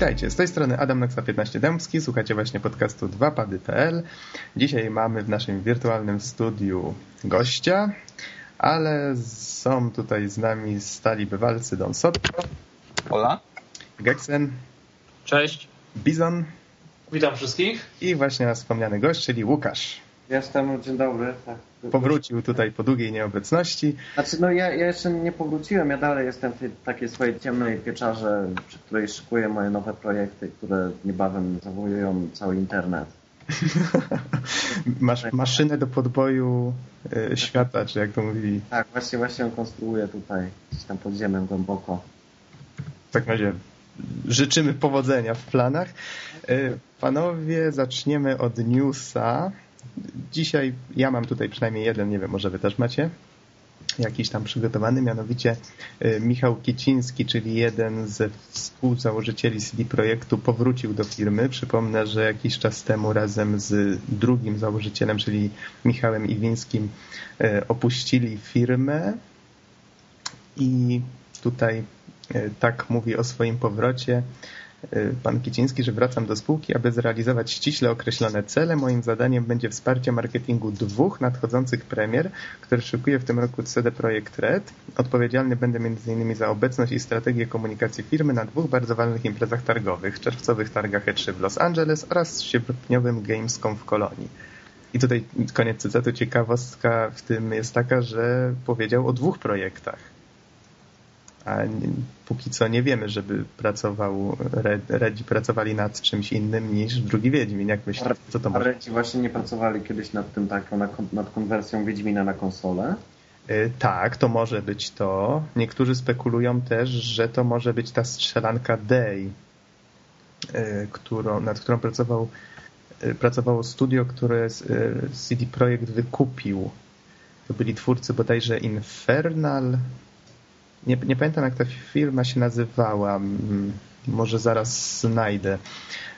Witajcie, z tej strony Adam Noxa 15 Dębski, słuchacie właśnie podcastu 2pady.pl. Dzisiaj mamy w naszym wirtualnym studiu gościa, ale są tutaj z nami stali bywalcy Don Sotto. Hola. Geksen. Cześć. Bizon. Witam wszystkich. I właśnie nasz wspomniany gość, czyli Łukasz. Jestem, dzień dobry. Tak. Powrócił tutaj po długiej nieobecności. Znaczy, no ja, ja jeszcze nie powróciłem, ja dalej jestem w tej takiej swojej ciemnej pieczarze, przy której szykuję moje nowe projekty, które niebawem zawołują cały internet. Masz maszynę do podboju y, świata, czy jak to mówili. Tak, właśnie, właśnie ją konstruuję tutaj, gdzieś tam pod ziemią głęboko. W takim razie życzymy powodzenia w planach. Y, panowie, zaczniemy od newsa. Dzisiaj ja mam tutaj przynajmniej jeden, nie wiem, może wy też macie jakiś tam przygotowany, mianowicie y, Michał Kiciński, czyli jeden ze współzałożycieli CD Projektu powrócił do firmy. Przypomnę, że jakiś czas temu razem z drugim założycielem, czyli Michałem Iwińskim y, opuścili firmę i tutaj tak mówi o swoim powrocie pan Kiciński, że wracam do spółki, aby zrealizować ściśle określone cele. Moim zadaniem będzie wsparcie marketingu dwóch nadchodzących premier, które szykuje w tym roku CD Projekt Red. Odpowiedzialny będę m.in. za obecność i strategię komunikacji firmy na dwóch bardzo ważnych imprezach targowych, czerwcowych targach E3 w Los Angeles oraz sierpniowym Gamescom w Kolonii. I tutaj koniec cytatu, ciekawostka w tym jest taka, że powiedział o dwóch projektach a nie, póki co nie wiemy, żeby pracował, Redzi pracowali nad czymś innym niż drugi Wiedźmin. Jak myślisz, co to może? Redzi właśnie nie pracowali kiedyś nad tym taką, nad konwersją Wiedźmina na konsolę? Yy, tak, to może być to. Niektórzy spekulują też, że to może być ta strzelanka Day, którą, nad którą pracował, yy, pracowało studio, które CD Projekt wykupił. To byli twórcy bodajże Infernal, nie, nie pamiętam, jak ta firma się nazywała. Mm, może zaraz znajdę.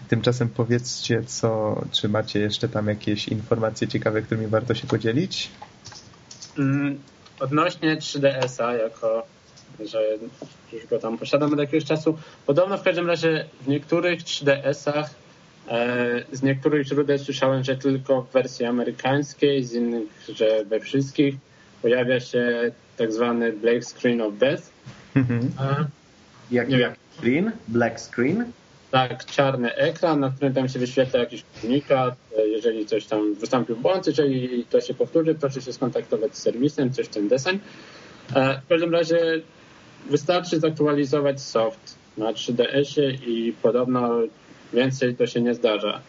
Tymczasem powiedzcie, co, czy macie jeszcze tam jakieś informacje ciekawe, którymi warto się podzielić? Mm, odnośnie 3DS-a, jako że już go tam posiadam od jakiegoś czasu, podobno w każdym razie w niektórych 3DS-ach e, z niektórych źródeł słyszałem, że tylko w wersji amerykańskiej, z innych, że we wszystkich pojawia się tak zwany black screen of death. Mhm. Jaki jak screen? Black screen? Tak, czarny ekran, na którym tam się wyświetla jakiś komunikat, jeżeli coś tam wystąpił błąd, jeżeli to się powtórzy, proszę się skontaktować z serwisem, coś w ten deseń. E, w każdym razie wystarczy zaktualizować soft na 3DS-ie i podobno więcej to się nie zdarza.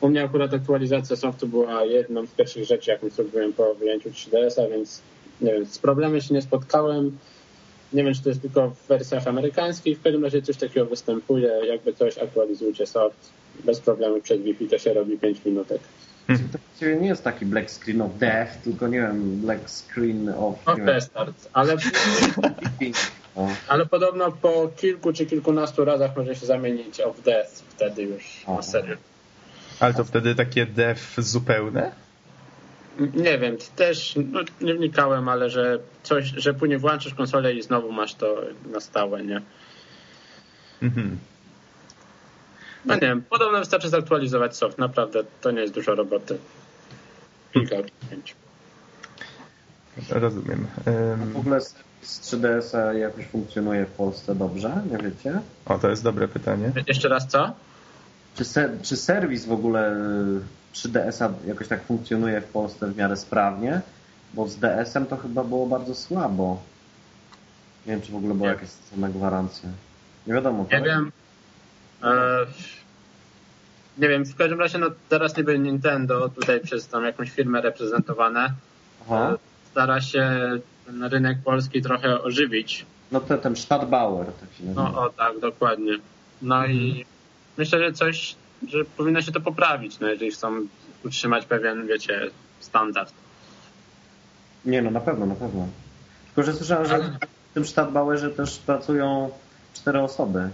U mnie akurat aktualizacja softu była jedną z pierwszych rzeczy, jaką zrobiłem po wyjęciu 3DS-a, więc nie wiem, z problemem się nie spotkałem. Nie wiem, czy to jest tylko w wersjach amerykańskich. W każdym razie coś takiego występuje. Jakby coś aktualizujcie soft. Bez problemu przed Wi-Fi to się robi 5 minutek. Hmm. To nie jest taki black screen of death, tylko nie wiem, black screen of... Of restart, ale... ale podobno po kilku czy kilkunastu razach może się zamienić of death wtedy już na serio. Ale to wtedy takie death zupełne? Nie wiem, też no, nie wnikałem, ale że coś, że później włączysz konsolę i znowu masz to na stałe, nie? Mhm. No nie wiem, podobno wystarczy zaktualizować soft, naprawdę to nie jest dużo roboty. Kilka pięć. Rozumiem. Um... W ogóle z 3DS-a jakoś funkcjonuje w Polsce dobrze, nie wiecie? O, to jest dobre pytanie. Jeszcze raz co? Czy, ser czy serwis w ogóle 3DS-a jakoś tak funkcjonuje w Polsce w miarę sprawnie, bo z DS-em to chyba było bardzo słabo. Nie wiem, czy w ogóle była jakaś same gwarancje. Nie wiadomo. Nie tak? wiem. E, nie wiem, w każdym razie no, teraz niby Nintendo tutaj przez tam jakąś firmę reprezentowane Aha. E, stara się ten rynek polski trochę ożywić. No to ten Stadtbauer tak się nazywa. No o tak, dokładnie. No mhm. i myślę, że coś że powinno się to poprawić, no, jeżeli chcą utrzymać pewien, wiecie, standard. Nie, no na pewno, na pewno. Tylko, że słyszałem, że w tym Stadtbauerze też pracują cztery osoby.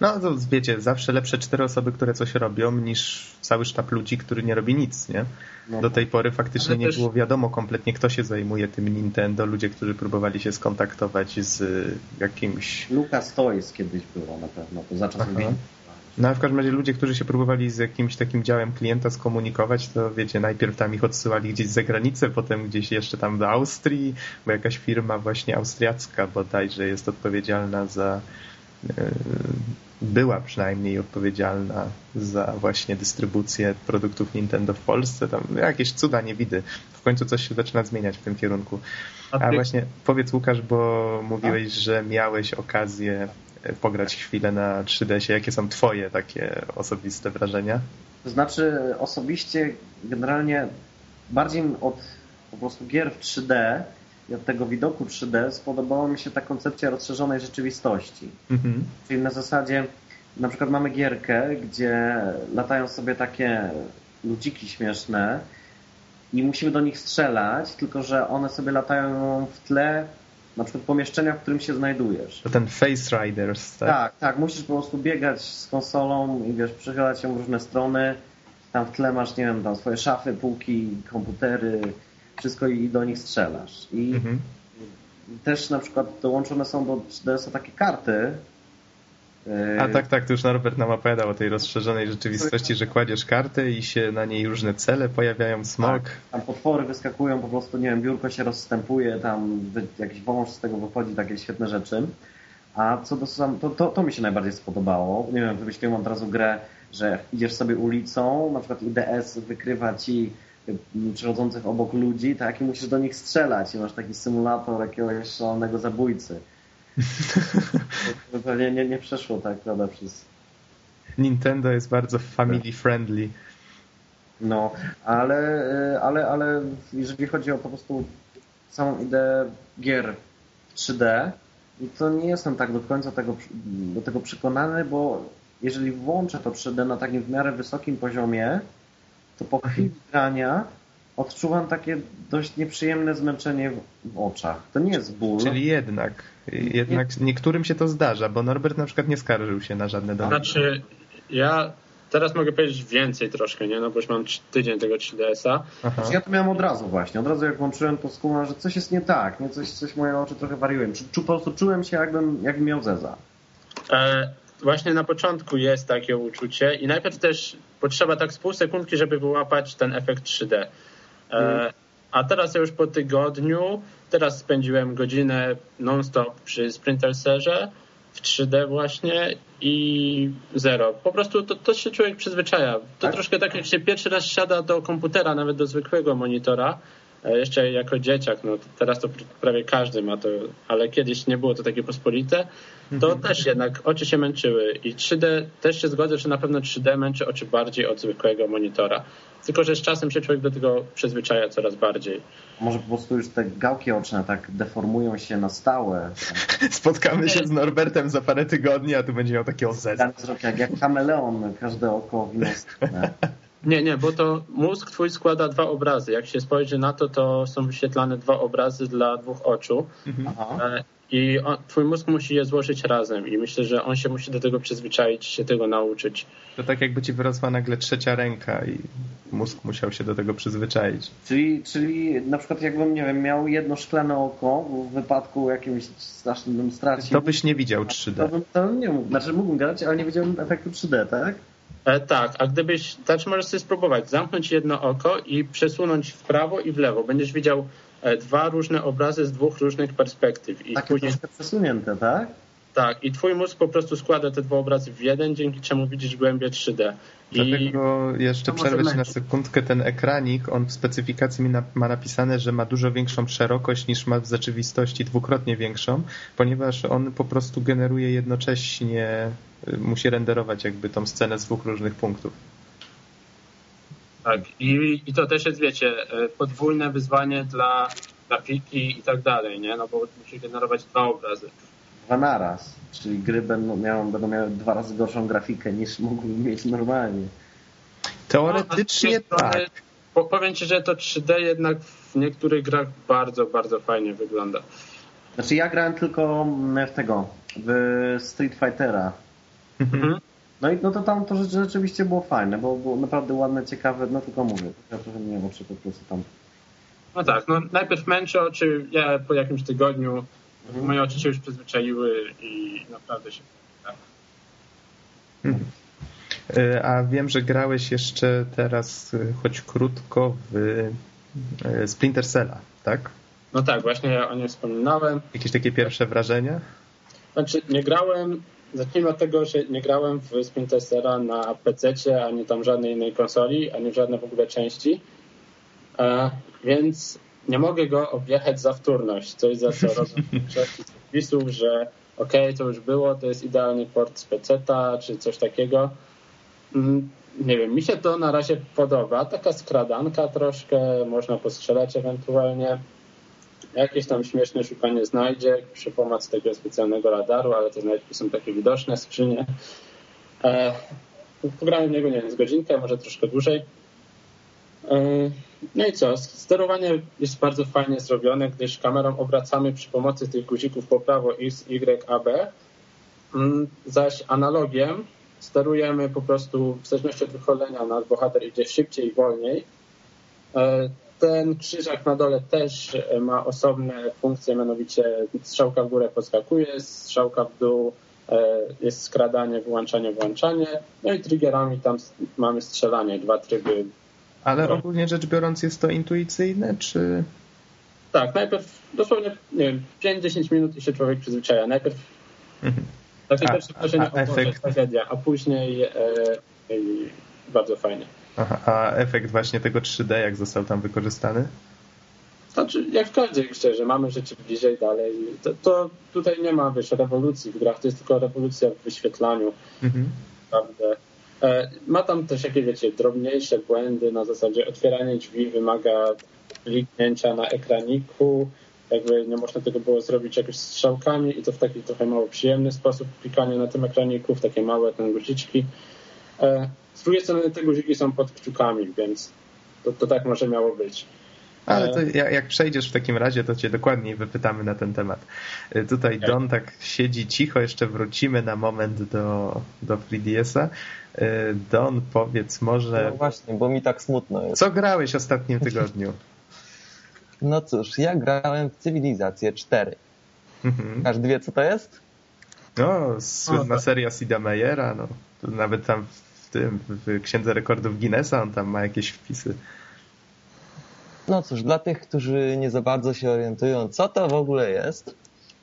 No to wiecie, zawsze lepsze cztery osoby, które coś robią, niż cały sztab ludzi, który nie robi nic, nie? No. Do tej pory faktycznie Ale nie też- było wiadomo kompletnie, kto się zajmuje tym Nintendo. Ludzie, którzy próbowali się skontaktować z y, jakimś... Lucas Toys kiedyś było na pewno, to za. Wii. No a w każdym razie ludzie, którzy się próbowali z jakimś takim działem klienta skomunikować, to wiecie, najpierw tam ich odsyłali gdzieś za granicę, potem gdzieś jeszcze tam do Austrii, bo jakaś firma właśnie austriacka bodajże jest odpowiedzialna za była przynajmniej odpowiedzialna za właśnie dystrybucję produktów Nintendo w Polsce. Tam jakieś cuda nie widy. W końcu coś się zaczyna zmieniać w tym kierunku. A właśnie powiedz Łukasz, bo mówiłeś, że miałeś okazję e, pograć chwilę na 3DS-ie. Jakie są twoje takie osobiste wrażenia? To znaczy osobiście generalnie bardziej od po prostu gier w 3D i od tego widoku 3D spodobała mi się ta koncepcja rozszerzonej rzeczywistości. Mhm. Czyli na zasadzie na przykład mamy gierkę, gdzie latają sobie takie ludziki śmieszne i musimy do nich strzelać, tylko że one sobie latają w tle na przykład pomieszczenia, w którym się znajdujesz. To ten Face Riders, tak? Tak, tak, musisz po prostu biegać z konsolą i wiesz, przychylać ją w różne strony. Tam w tle masz, nie wiem, tam swoje szafy, półki, komputery, wszystko i do nich strzelasz. I Mhm. też na przykład dołączone są do 3DS-a takie karty. A Yy, tak, tak, to już Norbert nam opowiadał o tej rozszerzonej rzeczywistości, że kładziesz kartę i się na niej różne cele pojawiają, smog. Tam potwory wyskakują, po prostu, nie wiem, biurko się rozstępuje, tam jakiś wąż z tego wychodzi, takie świetne rzeczy. A co do sam, to, to, to mi się najbardziej spodobało. Nie wiem, wymyśliłem od razu grę, że idziesz sobie ulicą, na przykład IDS wykrywa ci przechodzących obok ludzi, tak, i musisz do nich strzelać i masz taki symulator jakiegoś szalonego zabójcy. To Pewnie nie, nie przeszło tak, prawda, przez Nintendo jest bardzo family friendly. No, ale, y, ale, ale jeżeli chodzi o po prostu całą ideę gier w 3D, to nie jestem tak do końca tego, do tego przekonany, bo jeżeli włączę to 3D na takim w miarę wysokim poziomie, to po chwili grania odczuwam takie dość nieprzyjemne zmęczenie w, w oczach. To nie jest ból. Czyli jednak, jednak niektórym się to zdarza, bo Norbert na przykład nie skarżył się na żadne domy. Znaczy, ja teraz mogę powiedzieć więcej troszkę, nie? No bo już mam tydzień tego 3DS-a. Aha. Znaczy ja to miałem od razu właśnie. Od razu jak włączyłem, to skumam, że coś jest nie tak. Nie? Coś, coś moje oczy trochę wariują. Czu, czu, po prostu czułem się jakbym, jakbym miał zeza. E, właśnie na początku jest takie uczucie i najpierw też potrzeba tak z pół sekundki, żeby wyłapać ten efekt 3D. E, a teraz już po tygodniu, teraz spędziłem godzinę non-stop przy Sprinterserze w 3D właśnie i zero. Po prostu to, to się człowiek przyzwyczaja. To Tak? troszkę tak jak się pierwszy raz siada do komputera, nawet do zwykłego monitora, jeszcze jako dzieciak, no teraz to pr- prawie każdy ma to, ale kiedyś nie było to takie pospolite, to też jednak oczy się męczyły i 3D, też się zgodzę, że na pewno 3D męczy oczy bardziej od zwykłego monitora. Tylko, że z czasem się człowiek do tego przyzwyczaja coraz bardziej. Może po prostu już te gałki oczne tak deformują się na stałe. Spotkamy się z Norbertem za parę tygodni, a tu będzie miał takie wzrok jak, jak kameleon, każde oko w inną stronę. Nie, nie, bo to mózg twój składa dwa obrazy. Jak się spojrzy na to, to są wyświetlane dwa obrazy dla dwóch oczu. Aha. E, I on, twój mózg musi je złożyć razem i myślę, że on się musi do tego przyzwyczaić, się tego nauczyć. To tak jakby ci wyrosła nagle trzecia ręka i mózg musiał się do tego przyzwyczaić. Czyli, czyli na przykład jakbym, nie wiem, miał jedno szklane oko, w wypadku jakimś strasznym stracił, To byś nie widział to 3D. bym, to bym nie mógł. Znaczy mógłbym grać, ale nie widziałem efektu 3D, tak? E, tak, a gdybyś, znaczy możesz sobie spróbować zamknąć jedno oko i przesunąć w prawo i w lewo. Będziesz widział e, dwa różne obrazy z dwóch różnych perspektyw. I Takie później, troszkę przesunięte, tak? Tak, i twój mózg po prostu składa te dwa obrazy w jeden, dzięki czemu widzisz głębię 3D. I Dlatego jeszcze to może przerwę ci na sekundkę. Ten ekranik, on w specyfikacji mi na- ma napisane, że ma dużo większą szerokość niż ma w rzeczywistości, dwukrotnie większą, ponieważ on po prostu generuje jednocześnie, y, musi renderować jakby tą scenę z dwóch różnych punktów. Tak, i, i to też jest, wiecie, e, podwójne wyzwanie dla grafiki i tak dalej, nie? No bo musi generować dwa obrazy. Dwa naraz. Czyli gry będą miały, będą miały dwa razy gorszą grafikę niż mógłbym mieć normalnie. Teoretycznie No, tak. Po, powiem ci, że to 3D jednak w niektórych grach bardzo, bardzo fajnie wygląda. Znaczy ja grałem tylko w tego, w Street Fightera. Mhm. No i no to tam to rzeczy- rzeczywiście było fajne, bo było naprawdę ładne, ciekawe, no tylko mówię, ja trochę nie wiem, oczy po prostu tam. No tak, no najpierw męczę oczy, ja po jakimś tygodniu moje oczy się już przyzwyczaiły i naprawdę się... Tak. Y, A wiem, że grałeś jeszcze teraz, y, choć krótko, w y, Splinter Cella, tak? No tak, właśnie ja o nim wspominałem. Jakieś takie pierwsze wrażenia? Znaczy, nie grałem, zacznijmy od tego, że nie grałem w Splinter Cella na PC, ani tam żadnej innej konsoli, ani w żadne w ogóle części, e, więc nie mogę go objechać za wtórność, coś za co większości serwisów, że okej, to już było, to jest idealny port z PC-ta, czy coś takiego. Mm, Nie wiem, mi się to na razie podoba, taka skradanka troszkę, można postrzelać ewentualnie. Jakieś tam śmieszne szukanie znajdziek przy pomocy tego specjalnego radaru, ale te znajdźki są takie widoczne, skrzynie. E, pograłem w niego, nie wiem, z godzinkę, może troszkę dłużej. E, no i co? Sterowanie jest bardzo fajnie zrobione, gdyż kamerą obracamy przy pomocy tych guzików po prawo X, Y, A, B. Mm, Zaś analogiem sterujemy po prostu w zależności od wychylenia nasz bohater idzie szybciej i wolniej. E, Ten krzyżak na dole też e, ma osobne funkcje, mianowicie strzałka w górę podskakuje, strzałka w dół jest skradanie, wyłączanie, włączanie. No i triggerami tam mamy strzelanie, dwa tryby. Ale No. ogólnie rzecz biorąc jest to intuicyjne, czy... Tak, najpierw dosłownie, nie wiem, 5-10 minut i się człowiek przyzwyczaja. Najpierw Mhm. takie A- pierwsze wrażenie, a efekt? tragedia, a później e, i bardzo fajnie. Aha, a efekt właśnie tego 3D jak został tam wykorzystany? Znaczy, jak w każdej że mamy rzeczy bliżej, dalej. To, to tutaj nie ma, wiesz, rewolucji w grach, to jest tylko rewolucja w wyświetlaniu, Mhm. naprawdę. E, Ma tam też jakieś, wiecie, drobniejsze błędy, na zasadzie otwieranie drzwi wymaga kliknięcia na ekraniku, jakby nie można tego było zrobić jakoś strzałkami i to w taki trochę mało przyjemny sposób, klikanie na tym ekraniku, w takie małe ten guziczki. E, Z drugiej strony te guziki są pod kciukami, więc to, to tak może miało być. Ale to jak, przejdziesz w takim razie, to cię dokładniej wypytamy na ten temat. Y, Tutaj Okej. Don tak siedzi cicho, jeszcze wrócimy na moment do, do 3DS-a. Y, Don, powiedz No może, właśnie, bo mi tak smutno jest. co grałeś w ostatnim tygodniu? No cóż, ja grałem w Cywilizację 4. Mhm. Każdy wie, co to jest? No, słynna O, tak. seria Sida Meyera, no, nawet tam w tym, w Księdze Rekordów Guinnessa on tam ma jakieś wpisy. No cóż, dla tych, którzy nie za bardzo się orientują, co to w ogóle jest,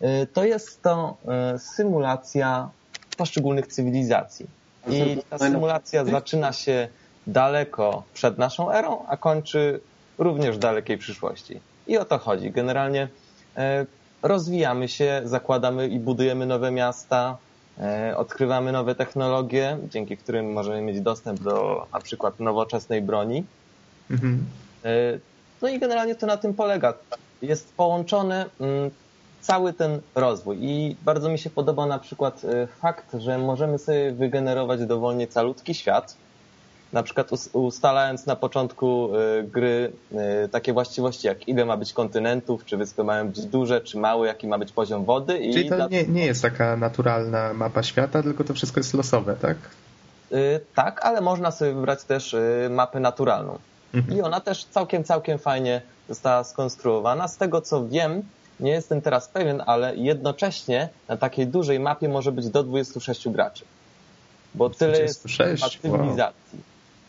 y, to jest to y, symulacja poszczególnych cywilizacji. I ta symulacja zaczyna się daleko przed naszą erą, a kończy również w dalekiej przyszłości. I o to chodzi. Generalnie y, rozwijamy się, zakładamy i budujemy nowe miasta, odkrywamy nowe technologie, dzięki którym możemy mieć dostęp do na przykład nowoczesnej broni. Mhm. No i generalnie to na tym polega. Jest połączony mm, cały ten rozwój i bardzo mi się podoba na przykład e, fakt, że możemy sobie wygenerować dowolnie calutki świat, na przykład us- ustalając na początku e, gry e, takie właściwości jak ile ma być kontynentów, czy wyspy mają być duże, czy małe, jaki ma być poziom wody. I Czyli to na- nie, nie jest taka naturalna mapa świata, tylko to wszystko jest losowe, tak? Y, Tak, ale można sobie wybrać też y, mapę naturalną. Mhm. I ona też całkiem, całkiem fajnie została skonstruowana. Z tego co wiem, nie jestem teraz pewien, ale jednocześnie na takiej dużej mapie może być do 26 graczy. Bo tyle jest 26, chyba cywilizacji.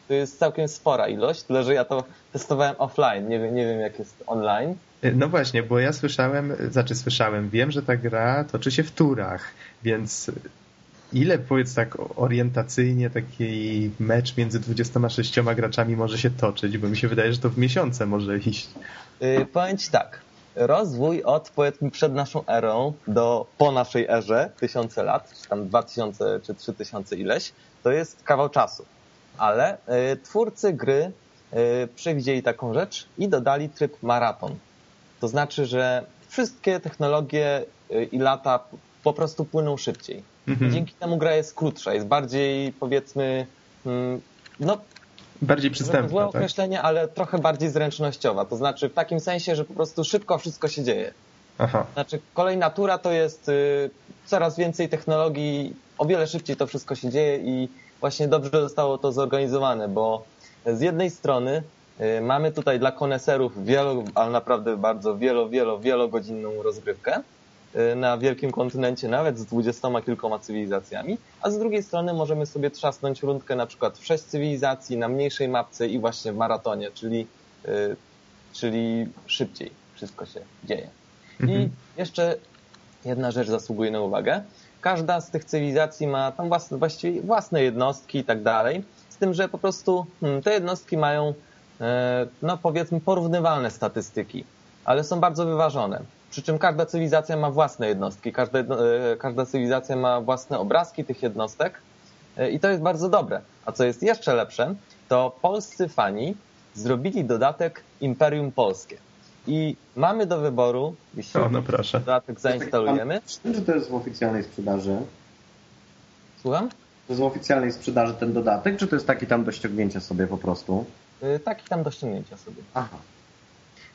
To jest całkiem spora ilość, tyle że ja to testowałem offline. Nie wiem, nie wiem jak jest online. No właśnie, bo ja słyszałem, znaczy słyszałem, wiem, że ta gra toczy się w turach, więc ile powiedz tak orientacyjnie taki mecz między 26 graczami może się toczyć, bo mi się wydaje, że to w miesiące może iść. Yy, powiem Ci tak. Rozwój od powiedzmy przed naszą erą do po naszej erze, tysiące lat, czy tam 2000 czy 3000 ileś, to jest kawał czasu. Ale yy, twórcy gry yy, przewidzieli taką rzecz i dodali tryb maraton. To znaczy, że wszystkie technologie yy, i lata po prostu płyną szybciej. Mhm. Dzięki temu gra jest krótsza, jest bardziej powiedzmy, mm, no Bardziej Złe przystępna, tak? określenie, ale trochę bardziej zręcznościowa. To znaczy w takim sensie, że po prostu szybko wszystko się dzieje. Aha. Znaczy kolej natura to jest y, coraz więcej technologii, o wiele szybciej to wszystko się dzieje i właśnie dobrze zostało to zorganizowane, bo z jednej strony y, mamy tutaj dla koneserów wielo, ale naprawdę bardzo wielo, wielo, wielogodzinną rozgrywkę na wielkim kontynencie, nawet z dwudziestoma kilkoma cywilizacjami, a z drugiej strony możemy sobie trzasnąć rundkę na przykład w sześć cywilizacji na mniejszej mapce i właśnie w maratonie, czyli, y, czyli szybciej wszystko się dzieje. Mhm. I jeszcze jedna rzecz zasługuje na uwagę. Każda z tych cywilizacji ma tam własne, właściwie własne jednostki i tak dalej, z tym, że po prostu hmm, te jednostki mają, e, no powiedzmy, porównywalne statystyki, ale są bardzo wyważone. Przy czym każda cywilizacja ma własne jednostki, każda, e, każda cywilizacja ma własne obrazki tych jednostek e, i to jest bardzo dobre. A co jest jeszcze lepsze, to polscy fani zrobili dodatek Imperium Polskie. I mamy do wyboru, jeśli O, no proszę. dodatek zainstalujemy. Czy to jest w oficjalnej sprzedaży? Słucham? To jest w oficjalnej sprzedaży ten dodatek, czy to jest taki tam do ściągnięcia sobie po prostu? Y, Taki tam do ściągnięcia sobie. Aha.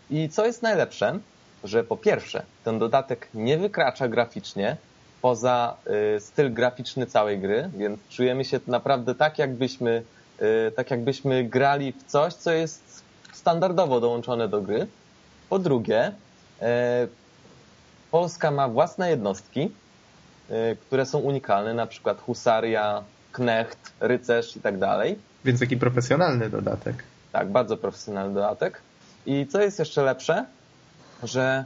I co jest najlepsze, że po pierwsze, ten dodatek nie wykracza graficznie poza y, styl graficzny całej gry, więc czujemy się naprawdę tak, jakbyśmy, y, tak jakbyśmy grali w coś, co jest standardowo dołączone do gry. Po drugie, e, Polska ma własne jednostki, y, które są unikalne, na przykład husaria, knecht, rycerz i tak dalej. Więc taki profesjonalny dodatek. Tak, bardzo profesjonalny dodatek. I co jest jeszcze lepsze, że,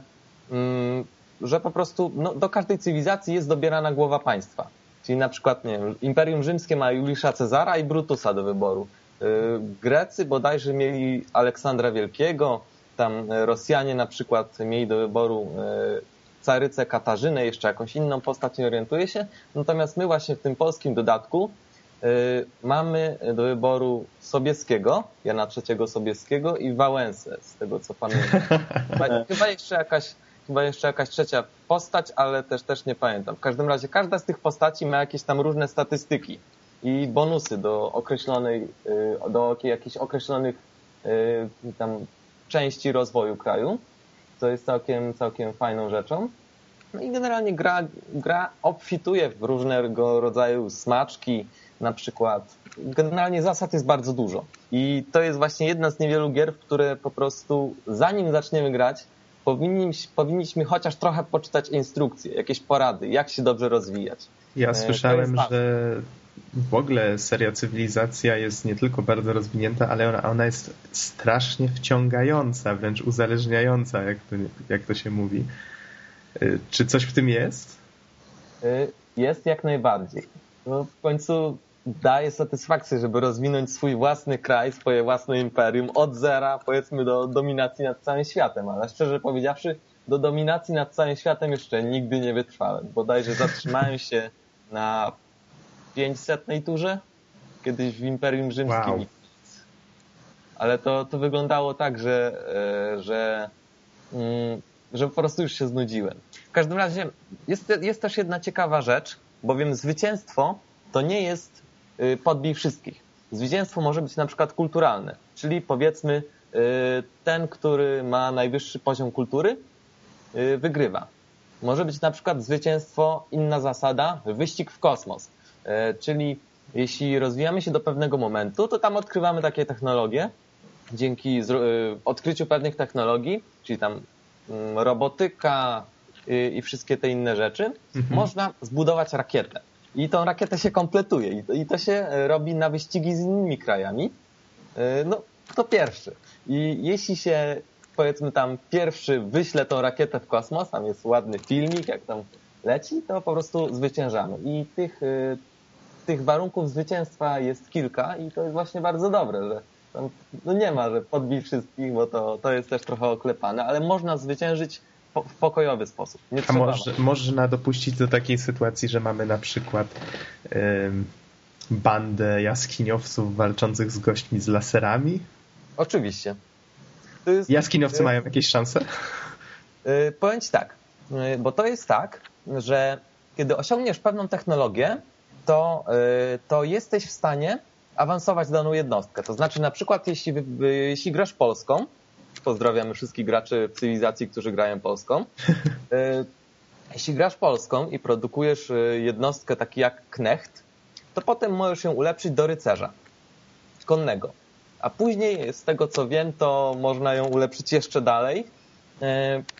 mm, że po prostu no, do każdej cywilizacji jest dobierana głowa państwa. Czyli na przykład, nie wiem, Imperium Rzymskie ma Juliusza Cezara i Brutusa do wyboru. Yy, Grecy bodajże mieli Aleksandra Wielkiego, tam e, Rosjanie na przykład mieli do wyboru e, carycę Katarzynę, jeszcze jakąś inną postać, nie orientuję się. Natomiast my właśnie w tym polskim dodatku y, mamy do wyboru Sobieskiego, Jana III Sobieskiego i Wałęsę, z tego co pamiętam. Chyba, chyba, jeszcze jakaś, chyba jeszcze jakaś trzecia postać, ale też, też nie pamiętam. W każdym razie każda z tych postaci ma jakieś tam różne statystyki i bonusy do określonej, y, do jakichś określonych y, tam części rozwoju kraju, co jest całkiem, całkiem fajną rzeczą. No i generalnie gra, gra obfituje w różnego rodzaju smaczki, na przykład. Generalnie zasad jest bardzo dużo. I to jest właśnie jedna z niewielu gier, w które po prostu zanim zaczniemy grać, powinniśmy, powinniśmy chociaż trochę poczytać instrukcje, jakieś porady, jak się dobrze rozwijać. Ja E, słyszałem, że w ogóle seria Cywilizacja jest nie tylko bardzo rozwinięta, ale ona, ona jest strasznie wciągająca, wręcz uzależniająca, jak to, jak to się mówi. Y, Czy coś w tym jest? Y, Jest jak najbardziej. No, w końcu daje satysfakcję, żeby rozwinąć swój własny kraj, swoje własne imperium od zera, powiedzmy, do dominacji nad całym światem. Ale szczerze powiedziawszy, do dominacji nad całym światem jeszcze nigdy nie wytrwałem. Bodajże zatrzymałem się na 500 turze, kiedyś w Imperium Rzymskim. Wow. Ale to, to wyglądało tak, że, e, że, mm, że po prostu już się znudziłem. W każdym razie jest, jest też jedna ciekawa rzecz, bowiem zwycięstwo to nie jest podbij wszystkich. Zwycięstwo może być na przykład kulturalne, czyli powiedzmy y, ten, który ma najwyższy poziom kultury, y, wygrywa. Może być na przykład zwycięstwo, inna zasada, wyścig w kosmos. Czyli jeśli rozwijamy się do pewnego momentu, to tam odkrywamy takie technologie. Dzięki y, odkryciu pewnych technologii, czyli tam mm, robotyka y, i wszystkie te inne rzeczy, można zbudować rakietę. I tą rakietę się kompletuje. I to, to się e, robi na wyścigi z innymi krajami. E, No, kto pierwszy. I jeśli się, powiedzmy tam, pierwszy wyśle tą rakietę w kosmos, tam jest ładny filmik, jak tam leci, to po prostu zwyciężamy. I tych, y, tych warunków zwycięstwa jest kilka i to jest właśnie bardzo dobre, że tam, no nie ma, że podbij wszystkich, bo to, to jest też trochę oklepane, ale można zwyciężyć po, w pokojowy sposób. Nie A może, można dopuścić do takiej sytuacji, że mamy na przykład ym, bandę jaskiniowców walczących z gośćmi z laserami? Oczywiście. Jest, Jaskiniowcy y, mają jakieś szanse? Y, Powiem Ci tak, y, bo to jest tak, że kiedy osiągniesz pewną technologię, to, y, to jesteś w stanie awansować daną jednostkę. To znaczy na przykład jeśli, wy- jeśli grasz Polską, pozdrawiamy wszystkich graczy cywilizacji, którzy grają Polską, y, jeśli grasz Polską i produkujesz y, jednostkę taki jak Knecht, to potem możesz ją ulepszyć do rycerza konnego. A później, z tego co wiem, to można ją ulepszyć jeszcze dalej y,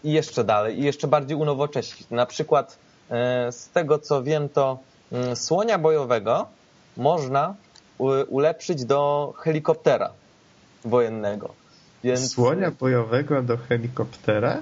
i jeszcze dalej i jeszcze bardziej unowocześnić. Na przykład z tego co wiem, to słonia bojowego można ulepszyć do helikoptera wojennego. Więc... Słonia bojowego do helikoptera?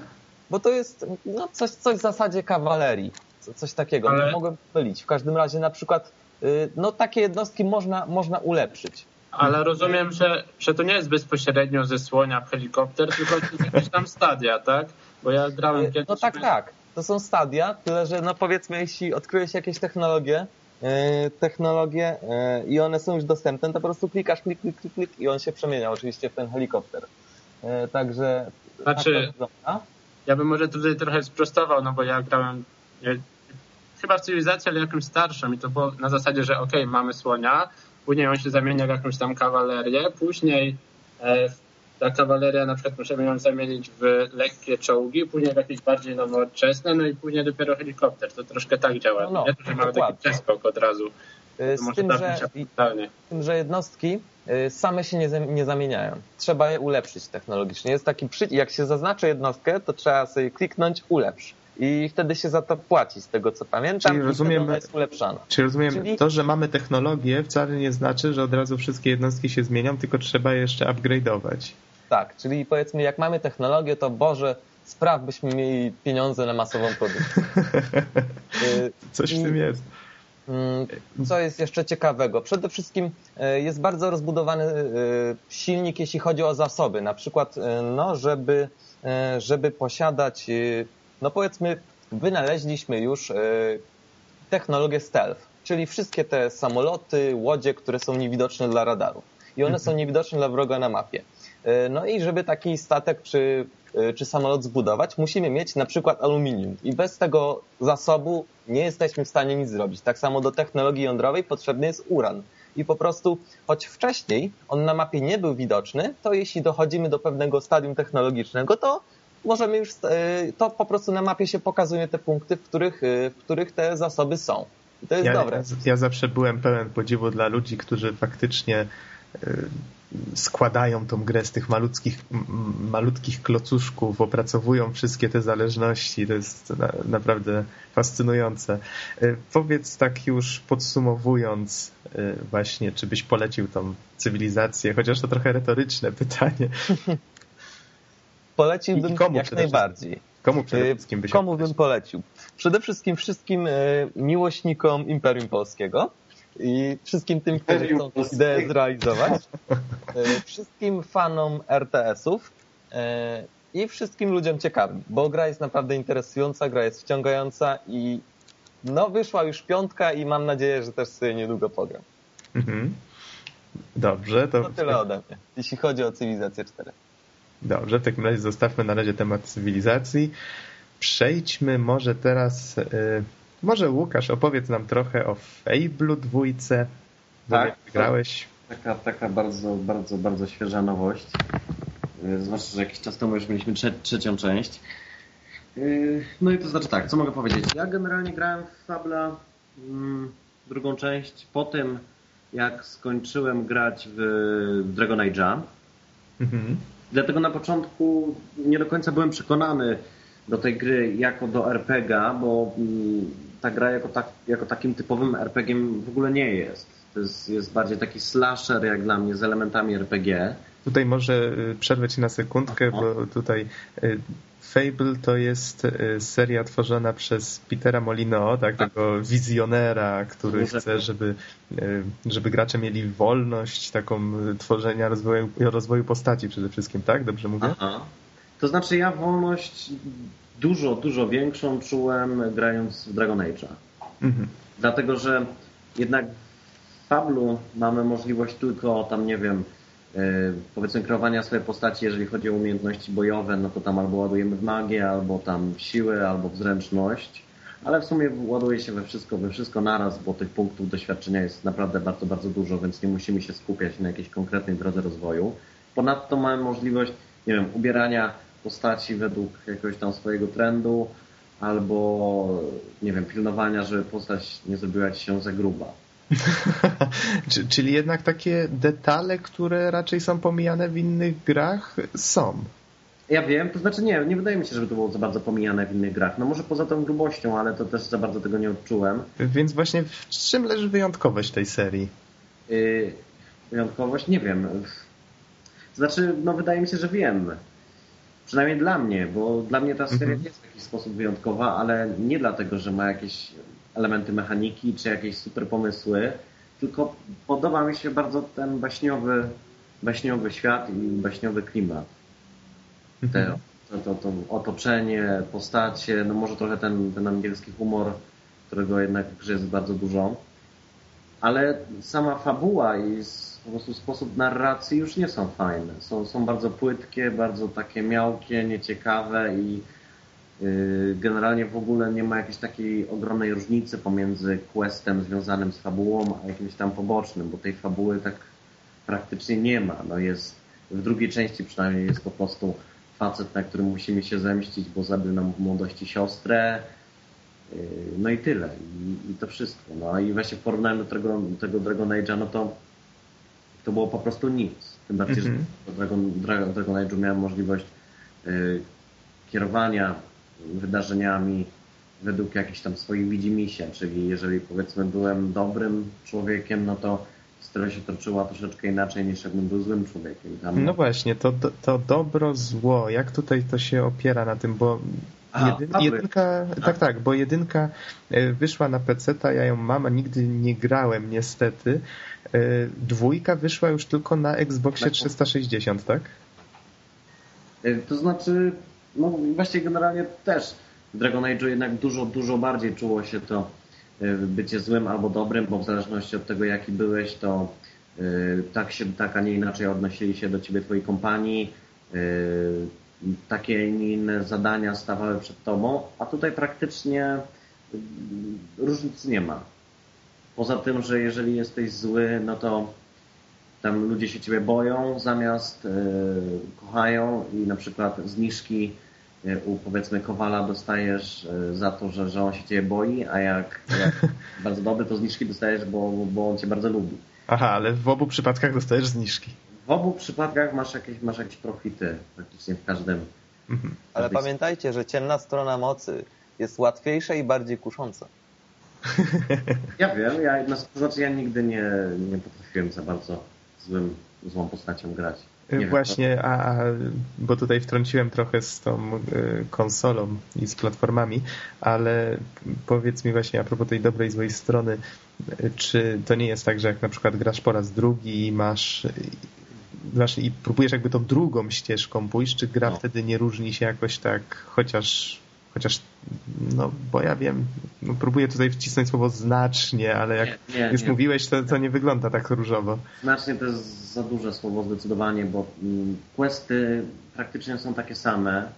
Bo to jest no, coś, coś w zasadzie kawalerii. Coś takiego. Ale... Mogłem mylić. W każdym razie na przykład y, no, takie jednostki można, można ulepszyć. Ale rozumiem, że, że to nie jest bezpośrednio ze słonia w helikopter, tylko to jest jakieś tam stadia, tak? Bo ja grałem y, kiedyś... No tak, tak. To są stadia, tyle że no powiedzmy, jeśli odkryjesz jakieś technologie, yy, technologie yy, i one są już dostępne, to po prostu klikasz, klik, klik, klik, klik i on się przemienia oczywiście w ten helikopter. Yy, także... Znaczy, tak ja bym może tutaj trochę sprostował, no bo ja grałem chyba w cywilizację, ale jakąś starszą i to było na zasadzie, że okej, okay, mamy słonia, później on się zamienia w jakąś tam kawalerię, później e, ta kawaleria na przykład możemy ją zamienić w lekkie czołgi, później w jakieś bardziej nowoczesne, no i później dopiero helikopter. To troszkę tak działa. No, no, nie to, że mamy taki przeskok od razu. Y, z tym, że, z tym, że jednostki same się nie, nie zamieniają. Trzeba je ulepszyć technologicznie. Jest taki przycisk, jak się zaznaczy jednostkę, to trzeba sobie kliknąć ulepsz. I wtedy się za to płaci, z tego co pamiętam. Czyli rozumiem, jest ulepszana. Czyli rozumiem, Czyli... to, że mamy technologię wcale nie znaczy, że od razu wszystkie jednostki się zmienią, tylko trzeba je jeszcze upgrade'ować. Tak, czyli powiedzmy, jak mamy technologię, to Boże, spraw byśmy mieli pieniądze na masową produkcję. Coś w tym jest. Mm, co jest jeszcze ciekawego? Przede wszystkim e, jest bardzo rozbudowany e, silnik, jeśli chodzi o zasoby. Na przykład, e, no, żeby, żeby posiadać, no powiedzmy, wynaleźliśmy już technologię stealth, czyli wszystkie te samoloty, łodzie, które są niewidoczne dla radaru. I one są mhm. niewidoczne dla wroga na mapie. No i żeby taki statek czy, czy samolot zbudować, musimy mieć na przykład aluminium. I bez tego zasobu nie jesteśmy w stanie nic zrobić. Tak samo do technologii jądrowej potrzebny jest uran. I po prostu, choć wcześniej on na mapie nie był widoczny, to jeśli dochodzimy do pewnego stadium technologicznego, to możemy już, e, to po prostu na mapie się pokazuje te punkty, w których, e, w których te zasoby są. I to jest ja, dobre. Ja zawsze byłem pełen podziwu dla ludzi, którzy faktycznie e, składają tą grę z tych malutkich, malutkich klocuszków, opracowują wszystkie te zależności. To jest na, naprawdę fascynujące. E, powiedz tak już podsumowując e, właśnie, czy byś polecił tą cywilizację, chociaż to trochę retoryczne pytanie. Poleciłbym jak najbardziej. Komu przede e, wszystkim byś Komu bym polecił? Przede wszystkim wszystkim miłośnikom Imperium Polskiego, i wszystkim tym, którzy chcą tę ideę zrealizować, e, wszystkim fanom RTS-ów e, i wszystkim ludziom ciekawym, bo gra jest naprawdę interesująca, gra jest wciągająca i no wyszła już piątka i mam nadzieję, że też sobie niedługo pogram. Mhm. Dobrze. To... to tyle ode mnie, jeśli chodzi o cywilizację 4. Dobrze, w takim razie zostawmy na razie temat cywilizacji. Przejdźmy może teraz... Może Łukasz, opowiedz nam trochę o Fable'u dwójce. Tak, grałeś. Taka, taka bardzo, bardzo, bardzo świeża nowość. Y, zwłaszcza, że jakiś czas temu już mieliśmy trze trzecią część. Y, no i to znaczy tak, co mogę powiedzieć? Ja generalnie grałem w Fabla mm, drugą część po tym, jak skończyłem grać w Dragon Age'a. Mhm. Dlatego na początku nie do końca byłem przekonany do tej gry jako do RPGa, bo mm, ta gra jako, tak, jako takim typowym RPG-iem w ogóle nie jest. To jest, jest bardziej taki slasher jak dla mnie z elementami RPG. Tutaj może y, przerwę Ci na sekundkę, bo tutaj y, Fable to jest y, seria tworzona przez Petera Molino, tak, tak. tego wizjonera, który Może chce, żeby, żeby gracze mieli wolność taką tworzenia, rozwoju, rozwoju postaci przede wszystkim, tak? Dobrze mówię? Aha. To znaczy ja wolność dużo, dużo większą czułem grając w Dragon Age'a. Mhm. Dlatego, że jednak w Fablu mamy możliwość tylko tam, nie wiem, e, powiedzmy kreowania swojej postaci, jeżeli chodzi o umiejętności bojowe, no to tam albo ładujemy w magię, albo tam w siłę, albo w zręczność, ale w sumie ładuje się we wszystko, we wszystko naraz, bo tych punktów doświadczenia jest naprawdę bardzo, bardzo dużo, więc nie musimy się skupiać na jakiejś konkretnej drodze rozwoju. Ponadto mamy możliwość, nie wiem, ubierania postaci według jakiegoś tam swojego trendu. albo nie wiem, pilnowania, żeby postać nie zrobiła ci się za gruba. Czyli jednak takie detale, które raczej są pomijane w innych grach, są. Ja wiem, to znaczy nie, nie wydaje mi się, żeby to było za bardzo pomijane w innych grach. No może poza tą grubością, ale to też za bardzo tego nie odczułem. Więc właśnie w czym leży wyjątkowość tej serii? Yy, wyjątkowość? Nie wiem. Znaczy, no wydaje mi się, że wiem. Przynajmniej dla mnie, bo dla mnie ta seria mhm. jest w jakiś sposób wyjątkowa, ale nie dlatego, że ma jakieś elementy mechaniki czy jakieś super pomysły, tylko podoba mi się bardzo ten baśniowy, baśniowy świat i baśniowy klimat. Te, mhm. to, to, to otoczenie, postacie, no może trochę ten, ten angielski humor, którego jednak jest bardzo dużo, ale sama fabuła i po prostu sposób narracji już nie są fajne. Są, są bardzo płytkie, bardzo takie miałkie, nieciekawe i yy, generalnie w ogóle nie ma jakiejś takiej ogromnej różnicy pomiędzy questem związanym z fabułą, a jakimś tam pobocznym, bo tej fabuły tak praktycznie nie ma. No jest, w drugiej części przynajmniej jest po prostu facet, na którym musimy się zemścić, bo zabił nam w młodości siostrę, yy, no i tyle. I, I, to wszystko. No i właśnie w porównaniu do tego, tego Dragon Age'a, no to to było po prostu nic. Tym bardziej, mm -hmm. że Dragon, Dragon, Dragon Age'u miałem możliwość y, kierowania wydarzeniami według jakichś tam swoich widzimisię, czyli jeżeli powiedzmy byłem dobrym człowiekiem, no to historia się toczyła troszeczkę inaczej niż jakbym był złym człowiekiem. Tam... No właśnie, to, to dobro, zło, jak tutaj to się opiera na tym, bo Jedyn, jedynka, tak, tak, bo jedynka e, wyszła na PC, ja ją mam, a nigdy nie grałem niestety. E, dwójka wyszła już tylko na Xboxie 360, tak? E, to znaczy, no właśnie generalnie też w Dragon Age'u jednak dużo, dużo bardziej czuło się to bycie złym albo dobrym, bo w zależności od tego jaki byłeś, to tak, się, tak a nie inaczej odnosili się do ciebie twoi kompanii, takie inne zadania stawały przed tobą, a tutaj praktycznie mm, różnic nie ma. Poza tym, że jeżeli jesteś zły, no to tam ludzie się ciebie boją, zamiast yy, kochają i na przykład zniżki yy, u powiedzmy Kowala dostajesz yy, za to, że, że on się ciebie boi, a jak, jak bardzo dobry, to zniżki dostajesz, bo, bo on cię bardzo lubi. Aha, ale w obu przypadkach dostajesz zniżki w obu przypadkach masz jakieś, masz jakieś profity praktycznie w każdym. Mhm. Ale pamiętajcie, że ciemna strona mocy jest łatwiejsza i bardziej kusząca. Ja wiem, ja, to znaczy ja nigdy nie, nie potrafiłem za bardzo złym, złą postacią grać. Nie właśnie, wiem, a, a, bo tutaj wtrąciłem trochę z tą y, konsolą i z platformami, ale powiedz mi właśnie a propos tej dobrej, złej strony, y, czy to nie jest tak, że jak na przykład grasz po raz drugi i masz znaczy, i próbujesz jakby tą drugą ścieżką pójść, czy gra no. wtedy nie różni się jakoś tak, chociaż chociaż, no bo ja wiem, no, próbuję tutaj wcisnąć słowo znacznie, ale jak nie, nie, już nie. mówiłeś, to, to nie wygląda tak różowo. Znacznie to jest za duże słowo zdecydowanie, bo mm, questy praktycznie są takie same,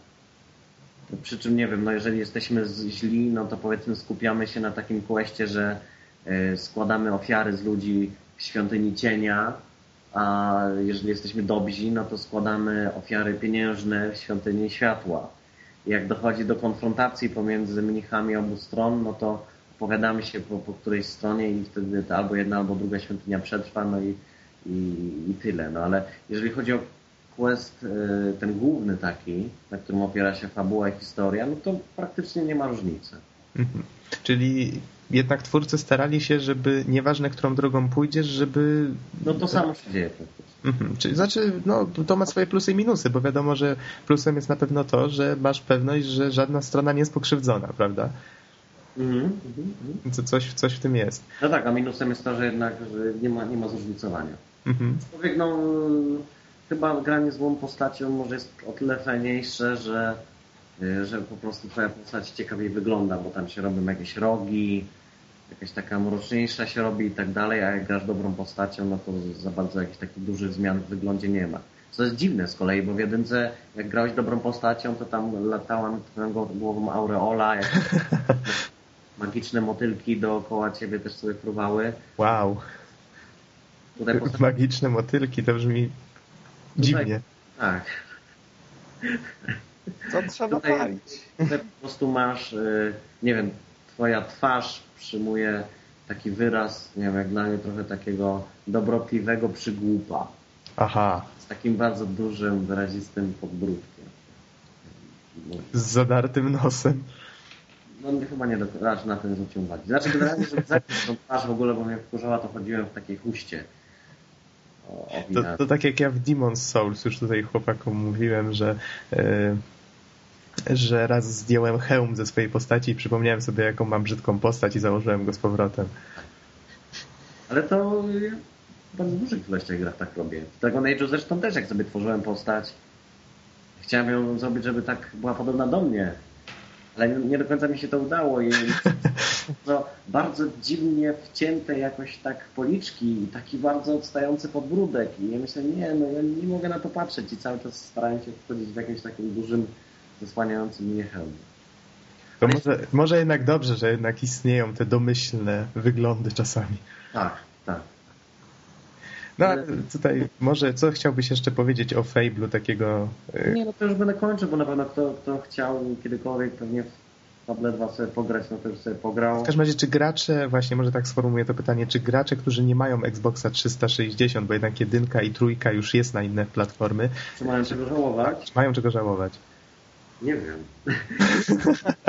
przy czym nie wiem, no jeżeli jesteśmy źli, no to powiedzmy skupiamy się na takim questie, że e, składamy ofiary z ludzi w świątyni cienia, a jeżeli jesteśmy dobrzy, no to składamy ofiary pieniężne w świątyni światła. Jak dochodzi do konfrontacji pomiędzy mnichami obu stron, no to opowiadamy się po, po którejś stronie i wtedy albo jedna, albo druga świątynia przetrwa, no i, i, i tyle. No ale jeżeli chodzi o quest y, ten główny taki, na którym opiera się fabuła i historia, no to praktycznie nie ma różnicy. Mhm. Czyli jednak twórcy starali się, żeby nieważne, którą drogą pójdziesz, żeby... No to samo się dzieje. Mhm. Czyli znaczy, no, to ma swoje plusy i minusy, bo wiadomo, że plusem jest na pewno to, że masz pewność, że żadna strona nie jest pokrzywdzona, prawda? Mhm. Co, coś, coś w tym jest. No tak, a minusem jest to, że jednak że nie, ma, nie ma zróżnicowania. Mhm. Człowiek, no, chyba granie złą postacią może jest o tyle fajniejsze, że, że po prostu twoja postać ciekawiej wygląda, bo tam się robią jakieś rogi, jakaś taka mroczniejsza się robi i tak dalej, a jak grasz dobrą postacią, no to za bardzo jakichś takich dużych zmian w wyglądzie nie ma. Co jest dziwne z kolei, bo w jedynce jak grałeś dobrą postacią, to tam latała nad twoją głową aureola, jakieś magiczne motylki dookoła ciebie też sobie fruwały. Wow. Tutaj postać... Magiczne motylki, to brzmi Tutaj... dziwnie. Tak. Co trzeba Tutaj- palić? Tutaj po prostu masz, y, nie wiem, twoja twarz przyjmuje taki wyraz, nie wiem, jak dla mnie trochę takiego dobrotliwego przygłupa. Aha, Z takim bardzo dużym, wyrazistym podbródkiem. Z zadartym nosem. no chyba nie do, raczej na to nie zwróciłem uwagi. Znaczy generalnie, żeby zakryć tą twarz w ogóle, bo mnie wkurzała, to chodziłem w takiej huście. O, o To, to tak jak ja w Demon's Souls już tutaj chłopakom mówiłem, że, e, że raz zdjąłem hełm ze swojej postaci i przypomniałem sobie, jaką mam brzydką postać i założyłem go z powrotem. Ale to ja w bardzo dużych ilościach grach tak robię. W Dragon Age'u zresztą też, jak sobie tworzyłem postać, chciałem ją zrobić, żeby tak była podobna do mnie. Ale nie, do końca mi się to udało i no, bardzo dziwnie wcięte jakoś tak policzki i taki bardzo odstający podbródek i ja myślę, nie, no ja nie mogę na to patrzeć i cały czas starałem się wchodzić w jakimś takim dużym, zasłaniającym mnie hełmie. To może, może jednak dobrze, że jednak istnieją te domyślne wyglądy czasami. Tak, tak. No ale tutaj może co chciałbyś jeszcze powiedzieć o Fable'u takiego... e, Nie, no to już będę kończył, bo na pewno kto, kto chciał kiedykolwiek pewnie Fable 2 sobie pograć, no to już sobie pograł. W każdym razie, czy gracze, właśnie może tak sformułuję to pytanie, czy gracze, którzy nie mają Xboxa 360, bo jednak jedynka i trójka już jest na inne platformy, Czy mają czego żałować? mają czego żałować? Nie wiem.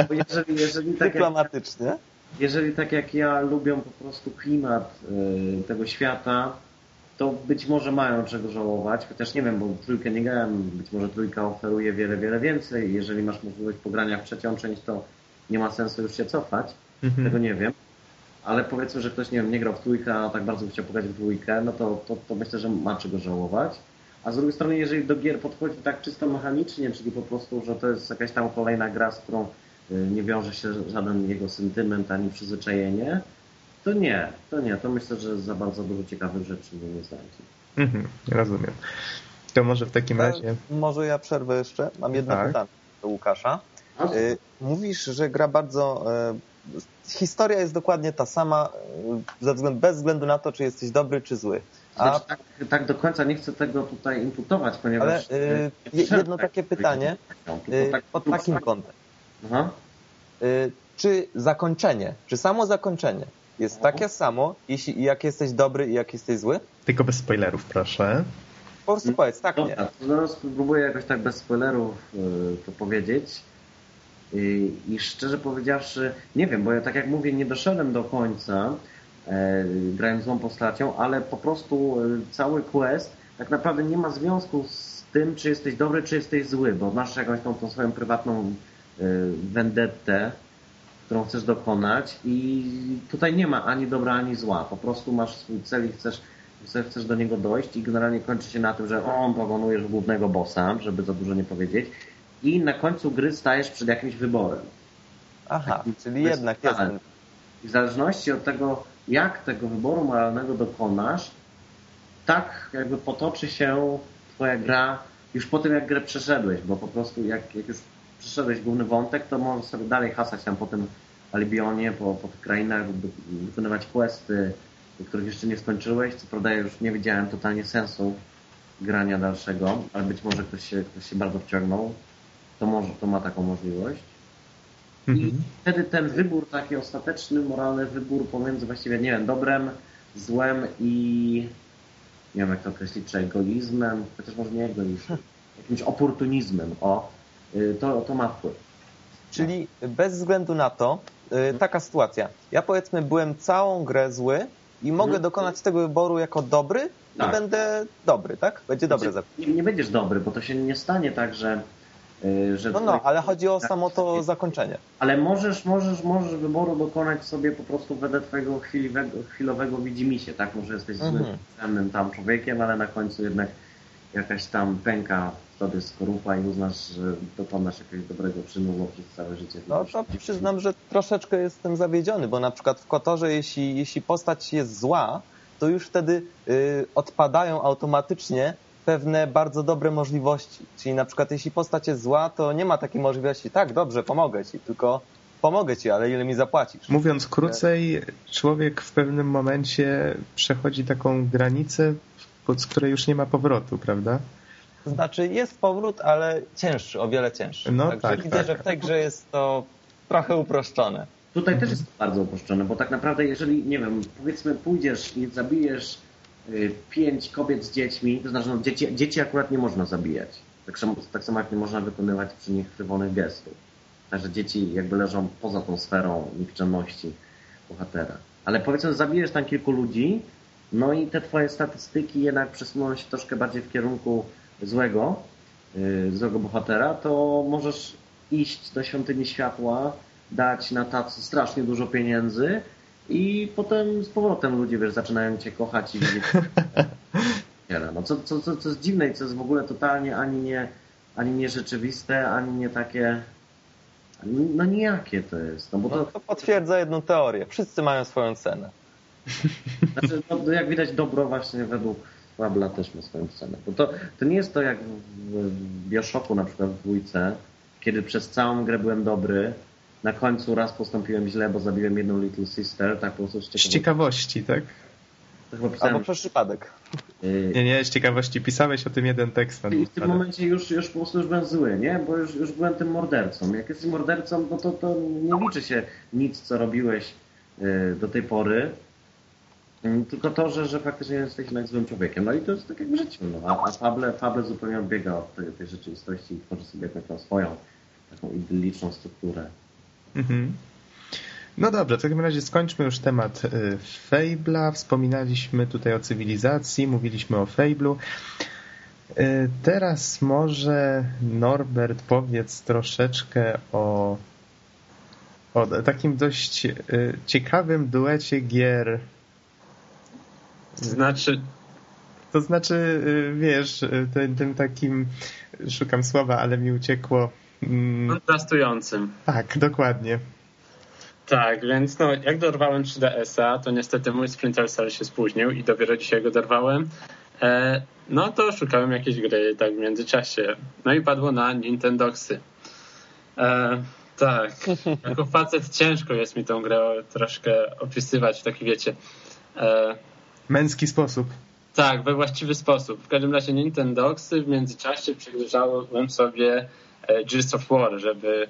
Bo jeżeli, jeżeli, tak jak, Dyplomatycznie. jeżeli tak jak ja lubią po prostu klimat y, tego świata, to być może mają czego żałować, chociaż nie wiem, bo trójkę nie grałem, być może trójka oferuje wiele, wiele więcej. Jeżeli masz możliwość pogrania w trzecią część, to nie ma sensu już się cofać. Mhm. Tego nie wiem. Ale powiedzmy, że ktoś nie, wiem, nie grał w trójkę, a tak bardzo chciał pograć w dwójkę, no to, to, to myślę, że ma czego żałować. A z drugiej strony, jeżeli do gier podchodzi tak czysto mechanicznie, czyli po prostu, że to jest jakaś tam kolejna gra, z którą y, nie wiąże się żaden jego sentyment ani przyzwyczajenie, to nie, to nie. To myślę, że za bardzo dużo ciekawych rzeczy nie znajdzie. Mhm, rozumiem. To może w takim razie... Może ja przerwę jeszcze. Mam jedno Tak. pytanie do Łukasza. Y, Mówisz, że gra bardzo. y, Historia jest dokładnie ta sama, ze względu, bez względu na to, czy jesteś dobry, czy zły. A, Znaczy, tak, tak do końca nie chcę tego tutaj imputować, ponieważ... ale y, słyszałem jedno tak- takie pytanie tylko y, tak- pod takim kątem. Aha. Y, Czy zakończenie, czy samo zakończenie jest takie samo, jeśli jak jesteś dobry i jak jesteś zły? Tylko bez spoilerów, proszę. Po prostu powiedz, tak, nie. Dobra, zaraz spróbuję jakoś tak bez spoilerów to powiedzieć. I szczerze powiedziawszy, nie wiem, bo ja tak jak mówię, nie doszedłem do końca, e, grając złą postacią, ale po prostu e, cały quest tak naprawdę nie ma związku z tym, czy jesteś dobry, czy jesteś zły, bo masz jakąś tą, tą swoją prywatną e, vendettę, którą chcesz dokonać i tutaj nie ma ani dobra, ani zła. Po prostu masz swój cel i chcesz, chcesz, chcesz do niego dojść i generalnie kończy się na tym, że on pokonujesz głównego bossa, żeby za dużo nie powiedzieć i na końcu gry stajesz przed jakimś wyborem. Aha, czyli jednak jest ten. I w zależności od tego, jak tego wyboru moralnego dokonasz, tak jakby potoczy się twoja gra już po tym, jak grę przeszedłeś, bo po prostu jak, jak już przeszedłeś główny wątek, to możesz sobie dalej hasać tam po tym Albionie, po, po tych krainach, wy- wykonywać questy, których jeszcze nie skończyłeś. Co prawda ja już nie widziałem totalnie sensu grania dalszego, ale być może ktoś się, ktoś się bardzo wciągnął, to może to ma taką możliwość. I Mhm. wtedy ten wybór, taki ostateczny, moralny wybór pomiędzy właściwie, nie wiem, dobrem, złem i nie wiem jak to określić, czy egoizmem, chociaż może nie egoizmem, jakimś oportunizmem, o, y, to, to ma wpływ. Czyli bez względu na to, y, taka sytuacja. Ja powiedzmy byłem całą grę zły i mogę Mhm. dokonać tego wyboru jako dobry i Tak. będę dobry, tak? Będzie dobre. Znaczy, nie, nie będziesz dobry, bo to się nie stanie tak, że... y, że No no, ale chodzi o samo to zakończenie. Ale możesz, możesz, możesz wyboru dokonać sobie po prostu wedle twojego chwilowego, chwilowego widzimisię, tak? Może jesteś złym, Mhm. tam człowiekiem, ale na końcu jednak jakaś tam pęka w tobie skorupa i uznasz, że dokonasz jakiegoś dobrego czynu, przez całe życie... No to przyznam, że troszeczkę jestem zawiedziony, bo na przykład w Kotorze, jeśli, jeśli postać jest zła, to już wtedy y, odpadają automatycznie pewne bardzo dobre możliwości. Czyli na przykład jeśli postać jest zła, to nie ma takiej możliwości, tak, dobrze, pomogę ci, tylko pomogę ci, ale ile mi zapłacisz? Mówiąc krócej, człowiek w pewnym momencie przechodzi taką granicę, pod z której już nie ma powrotu, prawda? To znaczy jest powrót, ale cięższy, o wiele cięższy. No Także tak, widzę, tak. że w tej grze jest to trochę uproszczone. Tutaj też jest to bardzo uproszczone, bo tak naprawdę jeżeli, nie wiem, powiedzmy pójdziesz i zabijesz pięć kobiet z dziećmi, to znaczy no, dzieci, dzieci akurat nie można zabijać. Tak samo, tak samo jak nie można wykonywać przy nich frywolnych gestów. Także dzieci jakby leżą poza tą sferą nikczemności bohatera. Ale powiedzmy zabijesz tam kilku ludzi, no i te twoje statystyki jednak przesuną się troszkę bardziej w kierunku złego, y, złego bohatera, to możesz iść do świątyni światła, dać na tacy strasznie dużo pieniędzy i potem z powrotem ludzie, wiesz, zaczynają cię kochać i widzieć. no co, co, co, co jest dziwne i co jest w ogóle totalnie ani nie, ani nie rzeczywiste, ani nie takie, no nijakie to jest. No bo No, to, to potwierdza jedną teorię. Wszyscy mają swoją cenę. Znaczy, no, jak widać, dobro właśnie według Fabla też ma swoją cenę. Bo to, to nie jest to jak w, w Bioshocku na przykład w dwójce, kiedy przez całą grę byłem dobry, na końcu raz postąpiłem źle, bo zabiłem jedną Little Sister, tak po prostu z Z ciekawości. ciekawości, tak? Pisałem, Albo przez przypadek. yy, Nie, nie, z ciekawości pisałeś o tym jeden tekst. I w tym momencie już, już po prostu już byłem zły, nie? Bo już, już byłem tym mordercą. Jak jesteś mordercą, no to, to nie liczy się nic, co robiłeś yy, do tej pory. Yy, Tylko to, że, że faktycznie jesteś jednak złym człowiekiem. No i to jest tak jak w życiu. No. A, a Fable, Fable zupełnie odbiega od tej, tej rzeczywistości i tworzy sobie jakąś tam swoją taką idylliczną strukturę. Mhm. No dobrze, w takim razie skończmy już temat y, Fable'a. Wspominaliśmy tutaj o cywilizacji, mówiliśmy o Fable'u. Y, Teraz może Norbert powiedz troszeczkę o, o takim dość y, ciekawym duecie gier. Znaczy, To znaczy, wiesz, tym, tym takim, szukam słowa, ale mi uciekło. Mm, kontrastującym. Tak, dokładnie. Tak, więc no, jak dorwałem 3DS-a, to niestety mój Splinter Cell się spóźnił i dopiero dzisiaj go dorwałem. E, no to szukałem jakiejś gry tak w międzyczasie. No i padło na Nintendoxy. E, tak, jako facet ciężko jest mi tą grę troszkę opisywać, taki wiecie. E, Męski sposób. tak, we właściwy sposób. W każdym razie Nintendoxy w międzyczasie przygryzałem sobie Gears of War, żeby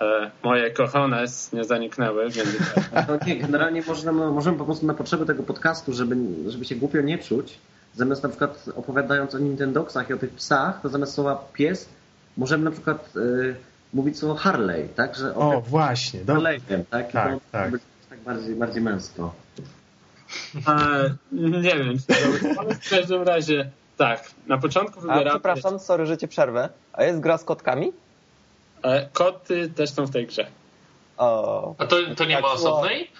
e, moje cojones nie zaniknęły w międzyczasie. No nie, generalnie można, możemy po prostu na potrzeby tego podcastu, żeby, żeby się głupio nie czuć, zamiast na przykład opowiadając o Nintendoxach i o tych psach, to zamiast słowa pies, możemy na przykład y, mówić słowo Harley, tak? Że O, właśnie. Do... Harley'em, tak? Tak, to tak. być tak bardziej, bardziej męsko. E, nie wiem, ale w każdym razie tak, na początku A wybieramy przepraszam, sorry, że cię przerwę. A jest gra z kotkami? e, koty też są w tej grze. O, A to, to nie Tak, ma osobnej?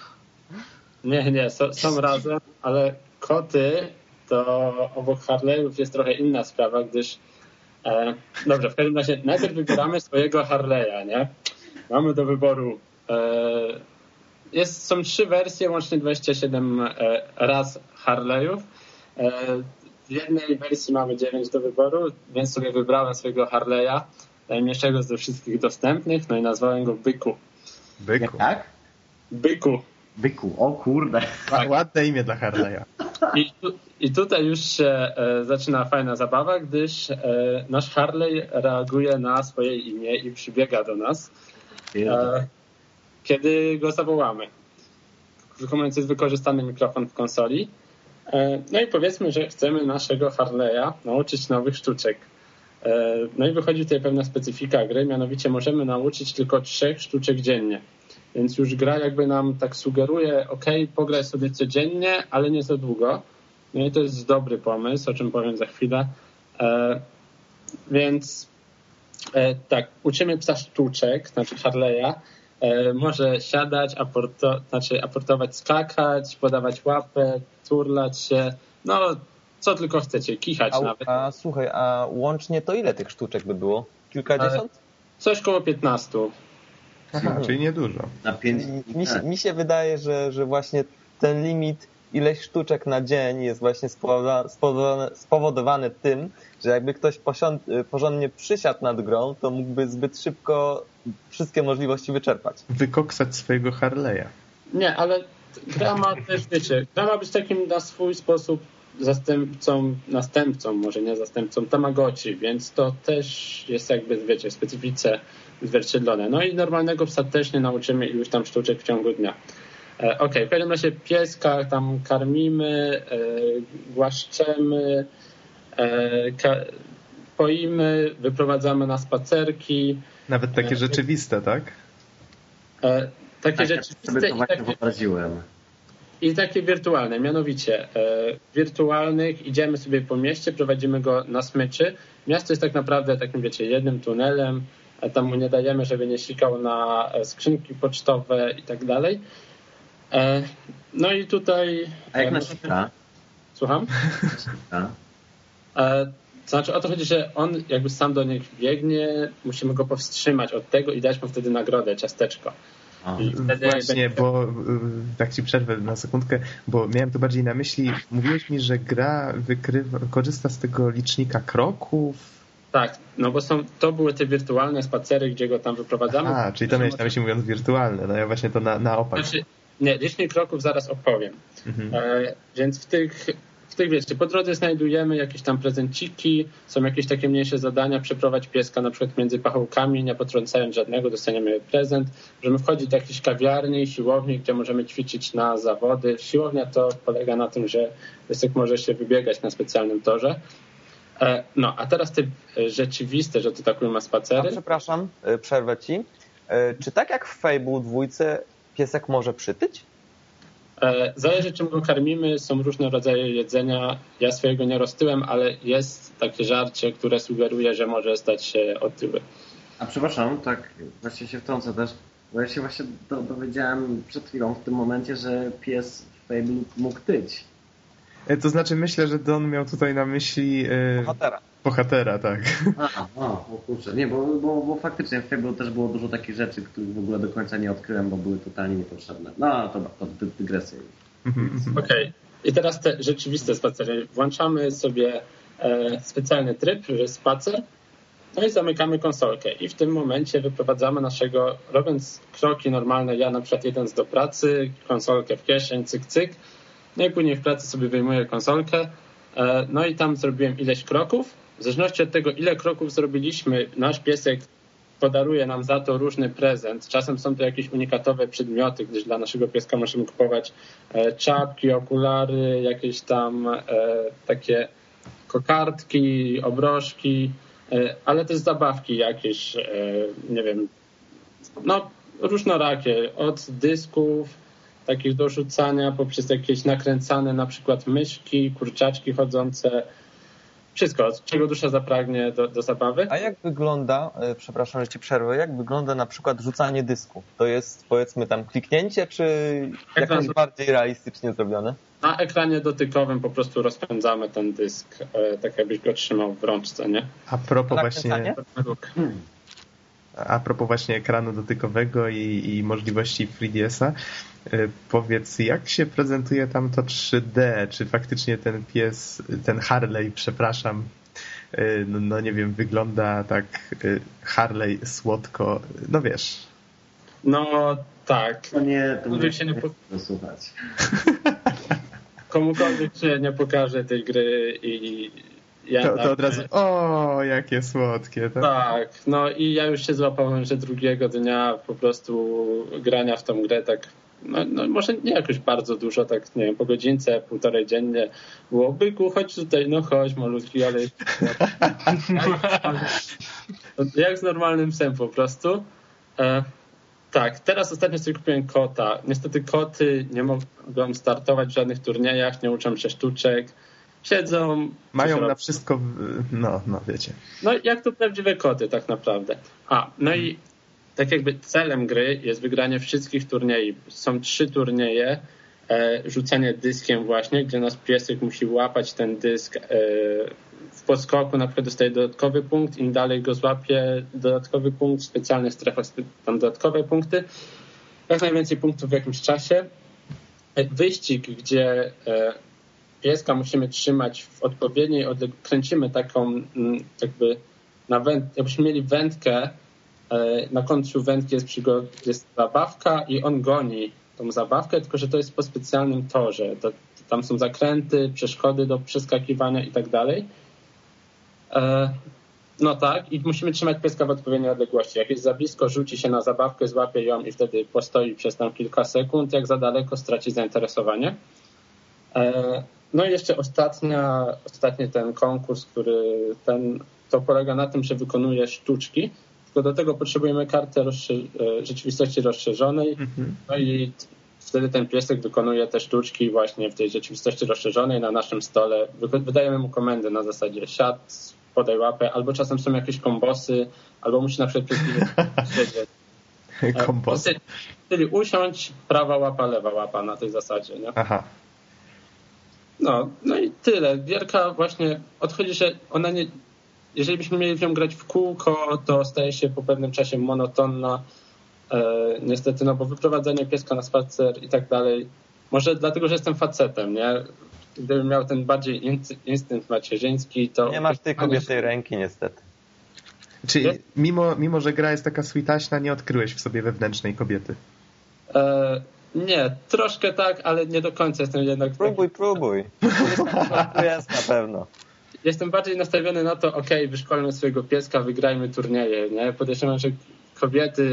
Nie, nie, są, są razem, ale koty to obok Harley'ów jest trochę inna sprawa, gdyż e, dobrze, w każdym razie najpierw wybieramy swojego Harley'a, nie? Mamy do wyboru e, jest, są trzy wersje, łącznie 27 e, raz Harley'ów. W jednej wersji mamy 9 do wyboru, więc sobie wybrałem swojego Harley'a, najmniejszego ze wszystkich dostępnych, no i nazwałem go Byku. Byku. Jak? Byku. Byku, o kurde. Tak. Ładne imię dla Harley'a. I, tu, I tutaj już się e, zaczyna fajna zabawa, gdyż e, nasz Harley reaguje na swoje imię i przybiega do nas, e, kiedy go zawołamy. Wykonując jest wykorzystany mikrofon w konsoli. E, no i powiedzmy, że chcemy naszego Harley'a nauczyć nowych sztuczek. E, no i wychodzi tutaj pewna specyfika gry, mianowicie możemy nauczyć tylko trzech sztuczek dziennie. Więc już gra jakby nam tak sugeruje, ok, pograj sobie codziennie, ale nie za długo. No i to jest dobry pomysł, o czym powiem za chwilę. E, więc tak, uczymy psa sztuczek, znaczy Harley'a. E, może siadać, aporto, znaczy aportować, skakać, podawać łapę, turlać się. No, co tylko chcecie, kichać a, nawet. a słuchaj, a łącznie to ile tych sztuczek by było? Kilkadziesiąt? Coś koło 15. Aha, czyli niedużo. Na pięć Mi się, mi się wydaje, że, że właśnie ten limit ileś sztuczek na dzień jest właśnie spowodowa- spowodowany, spowodowany tym, że jakby ktoś porządnie przysiadł nad grą, to mógłby zbyt szybko wszystkie możliwości wyczerpać. Wykoksać swojego Harley'a. Nie, ale gra ma też, wiecie, gra ma być takim na swój sposób zastępcą, następcą, może nie zastępcą Tamagotchi, więc to też jest jakby, wiecie, w specyfice zwierciedlone. No i normalnego psa też nie nauczymy iluś tam sztuczek w ciągu dnia. E, ok, w każdym razie pieska tam karmimy, e, głaszczemy, e, poimy, wyprowadzamy na spacerki. Nawet takie rzeczywiste, tak? Takie tak, rzeczywiste sobie to właśnie takie, wyobraziłem. I takie wirtualne, mianowicie wirtualnych idziemy sobie po mieście, prowadzimy go na smyczy. Miasto jest tak naprawdę takim, wiecie, jednym tunelem, tam mu nie dajemy, żeby nie sikał na skrzynki pocztowe i tak dalej. E, no i tutaj... A jak nasika? Słucham? E, to znaczy o to chodzi, że on jakby sam do nich biegnie, musimy go powstrzymać od tego i dać mu wtedy nagrodę, ciasteczko. Właśnie, bo y, tak ci przerwę na sekundkę, bo miałem tu bardziej na myśli, mówiłeś mi, że gra wykrywa, korzysta z tego licznika kroków. Tak, no bo są, to były te wirtualne spacery, gdzie go tam wyprowadzamy. A, czyli to miałeś na myśli mówiąc wirtualne, no ja właśnie to na, na opak. Znaczy, nie, licznik kroków zaraz opowiem. Mhm. E, więc w tych, w tych, wiecie, po drodze znajdujemy jakieś tam prezenciki, są jakieś takie mniejsze zadania, przeprowadź pieska na przykład między pachołkami, nie potrącając żadnego, dostaniemy prezent. Możemy wchodzić do jakiejś kawiarni, siłowni, gdzie możemy ćwiczyć na zawody. Siłownia to polega na tym, że piesek może się wybiegać na specjalnym torze. E, no, a teraz te e, rzeczywiste, że to tak ma spacery. A przepraszam, e, przerwę ci. Czy tak jak w Fable dwójce piesek może przytyć? E, zależy, czym go karmimy. Są różne rodzaje jedzenia. Ja swojego nie roztyłem, ale jest takie żarcie, które sugeruje, że może stać się otyły. A przepraszam, tak właśnie się wtrącę też, bo ja się właśnie dowiedziałem przed chwilą w tym momencie, że pies w Fable mógł tyć. E, to znaczy myślę, że Don miał tutaj na myśli... Yy... Bohatera. Bohatera, tak. A, a, o kurczę. Nie, bo, bo, bo faktycznie w Fable też było dużo takich rzeczy, których w ogóle do końca nie odkryłem, bo były totalnie niepotrzebne. No, to, to dygresja. Mhm. Okej. Okay. I teraz te rzeczywiste spacery. Włączamy sobie e, specjalny tryb, że spacer, no i zamykamy konsolkę. I w tym momencie wyprowadzamy naszego, robiąc kroki normalne, ja na przykład jedąc do pracy, konsolkę w kieszeń, cyk, cyk, no i później w pracy sobie wyjmuję konsolkę, e, no i tam zrobiłem ileś kroków, w zależności od tego, ile kroków zrobiliśmy, nasz piesek podaruje nam za to różny prezent. Czasem są to jakieś unikatowe przedmioty, gdyż dla naszego pieska możemy kupować e, czapki, okulary, jakieś tam e, takie kokardki, obrożki, e, ale też zabawki jakieś, nie wiem, no różnorakie, od dysków takich do rzucania poprzez jakieś nakręcane na przykład myszki, kurczaczki chodzące, wszystko, czego dusza zapragnie do, do zabawy. A jak wygląda, e, przepraszam, że ci przerwę, jak wygląda na przykład rzucanie dysku? To jest powiedzmy tam kliknięcie, czy jakoś bardziej realistycznie zrobione? Na ekranie dotykowym po prostu rozpędzamy ten dysk, e, tak jakbyś go trzymał w rączce, nie? A propos właśnie... Hmm. A propos właśnie ekranu dotykowego i, i możliwości 3DS-a, y, powiedz, jak się prezentuje tam to 3D? Czy faktycznie ten pies, ten Harley, przepraszam, y, no, no nie wiem, wygląda tak y, Harley słodko, no wiesz. No tak. To nie, to nie się nie po... słuchać. Komukolwiek się nie pokaże tej gry i ja to, to od razu, o, jakie słodkie. Tak? tak, no i ja już się złapałem, że drugiego dnia po prostu grania w tą grę tak no, no, może nie jakoś bardzo dużo, tak nie wiem, po godzince, półtorej dziennie było, byku, chodź tutaj, no chodź malutki, ale jak z normalnym psem po prostu. E, tak, teraz ostatnio sobie kupiłem kota. Niestety koty nie mogą startować w żadnych turniejach, nie uczą się sztuczek siedzą. Mają na wszystko, no, no wiecie. No jak to prawdziwe koty tak naprawdę. A, no i tak jakby celem gry jest wygranie wszystkich turniejów. Są trzy turnieje, e, rzucanie dyskiem właśnie, gdzie nasz piesek musi łapać ten dysk e, w podskoku, na przykład dostaje dodatkowy punkt, im dalej go złapie, dodatkowy punkt, w specjalnych strefach tam dodatkowe punkty. Jak najwięcej punktów w jakimś czasie. E, wyścig, gdzie pieska musimy trzymać w odpowiedniej odległości. Kręcimy taką mm, jakby na węd... jakbyśmy mieli wędkę, e, na końcu wędki jest, jest zabawka i on goni tą zabawkę, tylko że to jest po specjalnym torze. To, tam są zakręty, przeszkody do przeskakiwania i tak dalej. E, no tak, i musimy trzymać pieska w odpowiedniej odległości. Jak jest za blisko, rzuci się na zabawkę, złapie ją i wtedy postoi przez tam kilka sekund. Jak za daleko, straci zainteresowanie. No i jeszcze ostatnia, ostatni ten konkurs, który ten, to polega na tym, że wykonuje sztuczki, tylko do tego potrzebujemy kartę rozszy e, rzeczywistości rozszerzonej. Mhm. No i wtedy ten piesek wykonuje te sztuczki właśnie w tej rzeczywistości rozszerzonej na naszym stole. Wydajemy mu komendy na zasadzie siad, podaj łapę, albo czasem są jakieś kombosy, albo musi na przykład siedzieć. Kombosy. Czyli usiąść, prawa łapa, lewa łapa na tej zasadzie. Nie? Aha. No, no i tyle. Gierka właśnie odchodzi, że ona nie. Jeżeli byśmy mieli w nią grać w kółko, to staje się po pewnym czasie monotonna. E, niestety, no bo wyprowadzenie pieska na spacer i tak dalej. Może dlatego, że jestem facetem, nie? Gdybym miał ten bardziej instynkt macierzyński, to. Nie masz tej kobietej ręki, niestety. Czyli mimo, mimo, że gra jest taka switaśna, nie odkryłeś w sobie wewnętrznej kobiety? E, nie, troszkę tak, ale nie do końca jestem jednak... Próbuj, taki... próbuj. jest na pewno. Jestem bardziej nastawiony na to, ok, wyszkolmy swojego pieska, wygrajmy turnieje, nie? Podejrzewam, że kobiety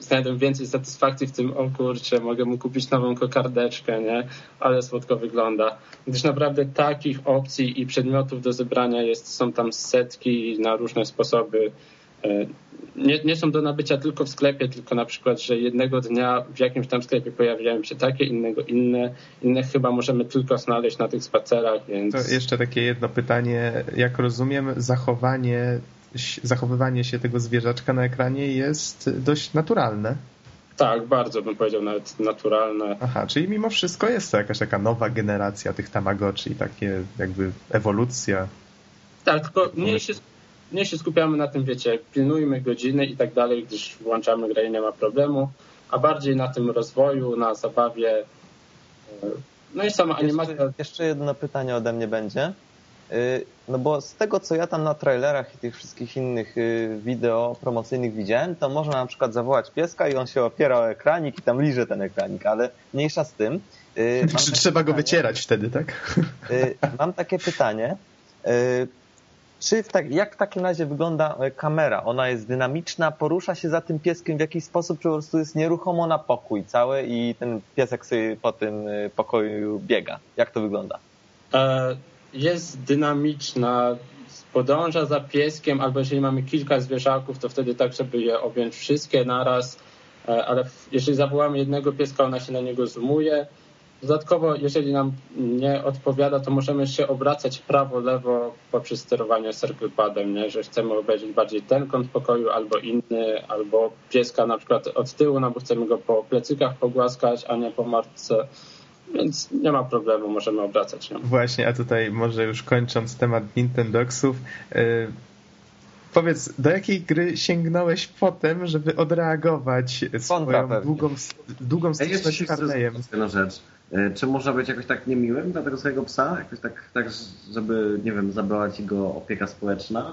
znajdą więcej satysfakcji w tym, o kurczę, mogę mu kupić nową kokardeczkę, nie? Ale słodko wygląda. Gdyż naprawdę takich opcji i przedmiotów do zebrania jest, są tam setki na różne sposoby. E, nie, nie są do nabycia tylko w sklepie, tylko na przykład, że jednego dnia w jakimś tam sklepie pojawiają się takie, innego inne. Inne chyba możemy tylko znaleźć na tych spacerach, więc... To jeszcze takie jedno pytanie. Jak rozumiem, zachowanie, zachowywanie się tego zwierzaczka na ekranie jest dość naturalne. Tak, bardzo bym powiedział nawet naturalne. Aha, czyli mimo wszystko jest to jakaś taka nowa generacja tych Tamagotchi, takie jakby ewolucja. Tak, tylko mniej się nie się skupiamy na tym, wiecie, pilnujmy godziny i tak dalej, gdyż włączamy grę i nie ma problemu, a bardziej na tym rozwoju, na zabawie. No i sama animacja. Jeszcze, jeszcze jedno pytanie ode mnie będzie. Y, no bo z tego, co ja tam na trailerach i tych wszystkich innych y, wideo promocyjnych widziałem, to można na przykład zawołać pieska i on się opiera o ekranik i tam liże ten ekranik, ale mniejsza z tym. Y, Czy trzeba pytanie, go wycierać wtedy, tak? Mam takie pytanie. Czy w tak, jak w takim razie wygląda e, kamera? Ona jest dynamiczna, porusza się za tym pieskiem w jakiś sposób, czy po prostu jest nieruchomo na pokój cały i ten piesek sobie po tym e, pokoju biega? Jak to wygląda? E, jest dynamiczna, podąża za pieskiem, albo jeżeli mamy kilka zwierzaków, to wtedy tak, żeby je objąć wszystkie naraz, ale jeżeli zawołamy jednego pieska, ona się na niego zoomuje, Dodatkowo, jeżeli nam nie odpowiada, to możemy się obracać prawo, lewo poprzez sterowanie circle padem, nie? że chcemy obejrzeć bardziej ten kąt pokoju albo inny, albo pieska na przykład od tyłu, no bo chcemy go po plecykach pogłaskać, a nie po martce. Więc nie ma problemu, możemy obracać. Nie? Właśnie, a tutaj może już kończąc temat Nintendoxów, yy, powiedz, do jakiej gry sięgnąłeś potem, żeby odreagować swoją długą, długą styczność z Harley'em? rzecz. E, czy można być jakoś tak niemiłym dla tego swojego psa? Jakoś tak, tak żeby, nie wiem, zabrała ci go opieka społeczna?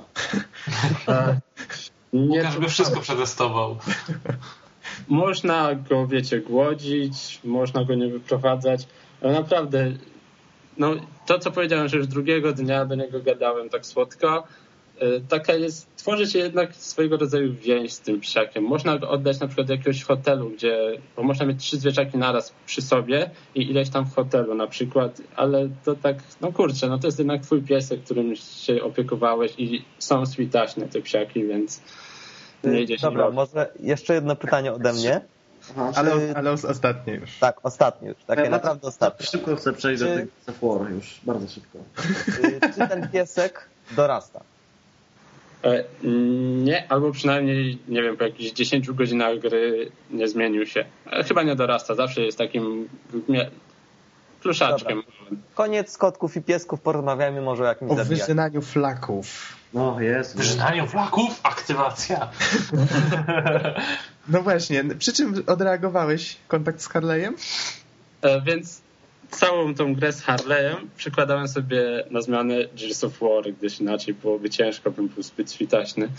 nie, Łukasz by wszystko przetestował. Można go, wiecie, głodzić, można go nie wyprowadzać, ale naprawdę, no to co powiedziałem, że już drugiego dnia do niego gadałem tak słodko, E, taka jest, tworzy się jednak swojego rodzaju więź z tym psiakiem. Można go oddać na przykład do jakiegoś hotelu, gdzie, bo można mieć trzy zwierzaki naraz przy sobie i ileś tam w hotelu na przykład, ale to tak, no kurczę, no to jest jednak twój piesek, którym się opiekowałeś i są switaśne te psiaki, więc nie idzie się Dobra, może jeszcze jedno pytanie ode mnie. Aha, ale, ale ostatnie już. Tak, ostatnie już. Takie ja naprawdę ostatnie. Szybko chcę przejść czy, do tego już, bardzo szybko. Czy ten piesek dorasta? E, nie, albo przynajmniej, nie wiem, po jakichś 10 godzinach gry nie zmienił się. E, chyba nie dorasta, zawsze jest takim pluszaczkiem. Dobra. Koniec kotków i piesków, porozmawiajmy może o jakimś O zabijaniu. wyżynaniu flaków. No jest. Wyżynaniu flaków? Aktywacja. no właśnie, przy czym odreagowałeś kontakt z Harley'em? E, więc całą tą grę z Harley'em przykładałem sobie na zmianę Gears of War, gdyż inaczej byłoby ciężko, bym był zbyt switaśny.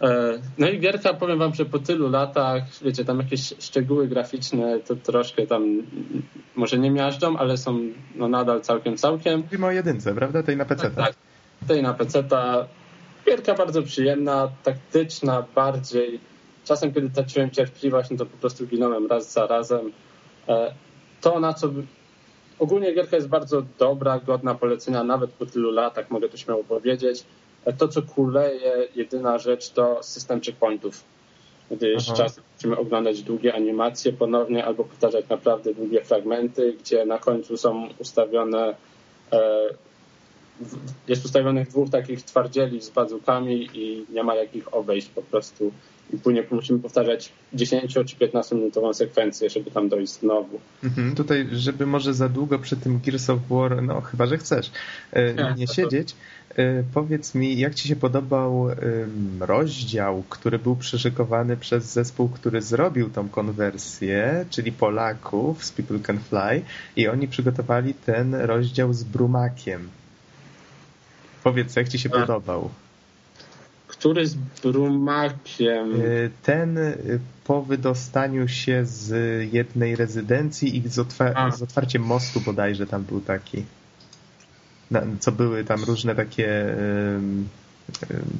E, No i gierka, powiem wam, że po tylu latach, wiecie, tam jakieś szczegóły graficzne to troszkę tam może nie miażdżą, ale są no nadal całkiem, całkiem. Mówimy o jedynce, prawda? Tej na PC. Tak, tej na PC-ta. Gierka bardzo przyjemna, taktyczna bardziej. Czasem, kiedy traciłem cierpliwość, no to po prostu ginąłem raz za razem. E, To, na co... Ogólnie gierka jest bardzo dobra, godna polecenia, nawet po tylu latach, mogę to śmiało powiedzieć. To, co kuleje, jedyna rzecz, to system checkpointów. Gdyż Aha. czasem musimy oglądać długie animacje ponownie albo powtarzać naprawdę długie fragmenty, gdzie na końcu są ustawione e, jest ustawionych dwóch takich twardzieli z bazukami i nie ma jak ich obejść po prostu. I później musimy powtarzać 10 czy 15 minutową sekwencję, żeby tam dojść znowu. Mhm, tutaj, żeby może za długo przy tym Gears of War, no chyba, że chcesz, e, Nie, nie to- siedzieć, e, powiedz mi, jak ci się podobał rozdział, który był przyszykowany przez zespół, który zrobił tą konwersję, czyli Polaków z People Can Fly i oni przygotowali ten rozdział z Brumakiem. Powiedz, jak ci się A. podobał? Który z Brumakiem. E, Ten e, po wydostaniu się z jednej rezydencji i z, otwa- A. z otwarciem mostu bodajże tam był taki. Na, co były tam różne takie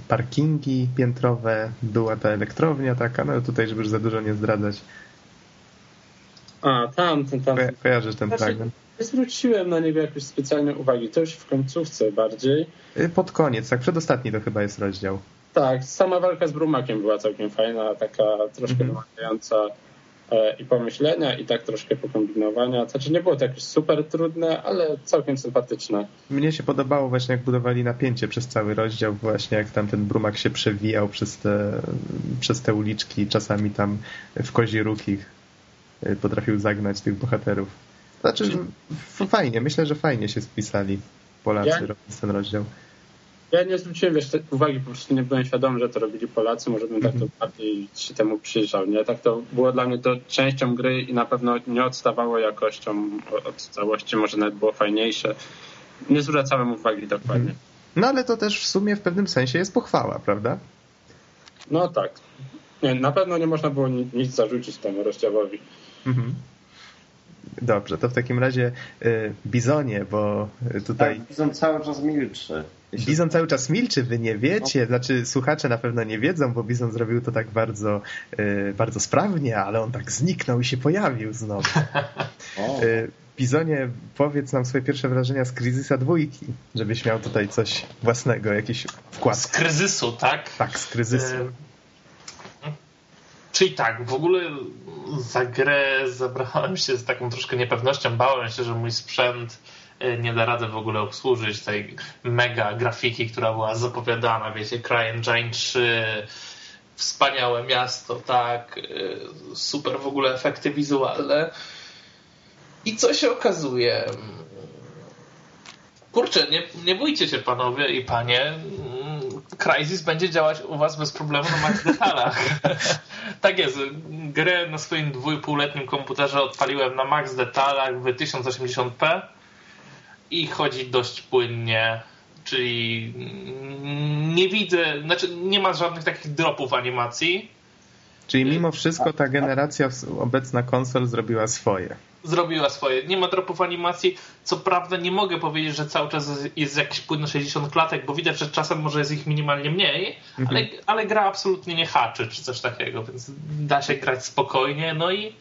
parkingi piętrowe, była ta elektrownia taka, no tutaj, żeby już za dużo nie zdradzać. A, tam, ten, tam. Ko- kojarzysz ten Znaczy- fragment? Nie zwróciłem na niego jakoś specjalnej uwagi. To już w końcówce bardziej. E, Pod koniec, tak, przedostatni to chyba jest rozdział. Tak, sama walka z Brumakiem była całkiem fajna, taka troszkę Mhm. wymagająca e, i pomyślenia, i tak troszkę pokombinowania. Znaczy nie było to jakieś super trudne, ale całkiem sympatyczne. Mnie się podobało właśnie, jak budowali napięcie przez cały rozdział, właśnie jak tam ten brumak się przewijał przez te, przez te uliczki, czasami tam w kozi róg ich y, potrafił zagnać tych bohaterów. Znaczy, fajnie, myślę, że fajnie się spisali Polacy Ja- robiąc ten rozdział. Ja nie zwróciłem wiesz, uwagi, po prostu nie byłem świadomy, że to robili Polacy, może bym tak Mhm. to bardziej się temu przyjrzał. Nie? Tak to było dla mnie to częścią gry i na pewno nie odstawało jakością od całości, może nawet było fajniejsze. Nie zwracałem uwagi dokładnie. No ale to też w sumie w pewnym sensie jest pochwała, prawda? No tak. Nie, na pewno nie można było ni- nic zarzucić temu rozdziałowi. Mhm. Dobrze, to w takim razie y, Bizonie, bo y, tutaj Tak, Bizon cały czas milczy. Bizon cały czas milczy, wy nie wiecie, znaczy słuchacze na pewno nie wiedzą, bo Bizon zrobił to tak bardzo, y, bardzo sprawnie, ale on tak zniknął i się pojawił znowu. Y, Bizonie, powiedz nam swoje pierwsze wrażenia z Kryzysa dwójki, żebyś miał tutaj coś własnego, jakiś wkład. Z kryzysu, tak? Tak, z Kryzysu. E, Czyli tak, w ogóle za grę zabrałem się z taką troszkę niepewnością. Bałem się, że mój sprzęt e, nie da rady w ogóle obsłużyć tej mega grafiki, która była zapowiadana. Wiecie, CryEngine 3, wspaniałe miasto, tak, e, super w ogóle efekty wizualne. I co się okazuje? Kurczę, nie, nie bójcie się panowie i panie. Crysis będzie działać u was bez problemu na max detalach. tak jest. Grę na swoim dwójpółletnim komputerze odpaliłem na max detalach w 1080p i chodzi dość płynnie. Czyli mm, nie widzę, znaczy nie ma żadnych takich dropów animacji. Czyli mimo wszystko ta generacja obecna konsol zrobiła swoje. zrobiła swoje. Nie ma dropów animacji. Co prawda nie mogę powiedzieć, że cały czas jest jakiś płynny 60 klatek, bo widać, że czasem może jest ich minimalnie mniej, ale, ale gra absolutnie nie haczy czy coś takiego, więc da się grać spokojnie. No i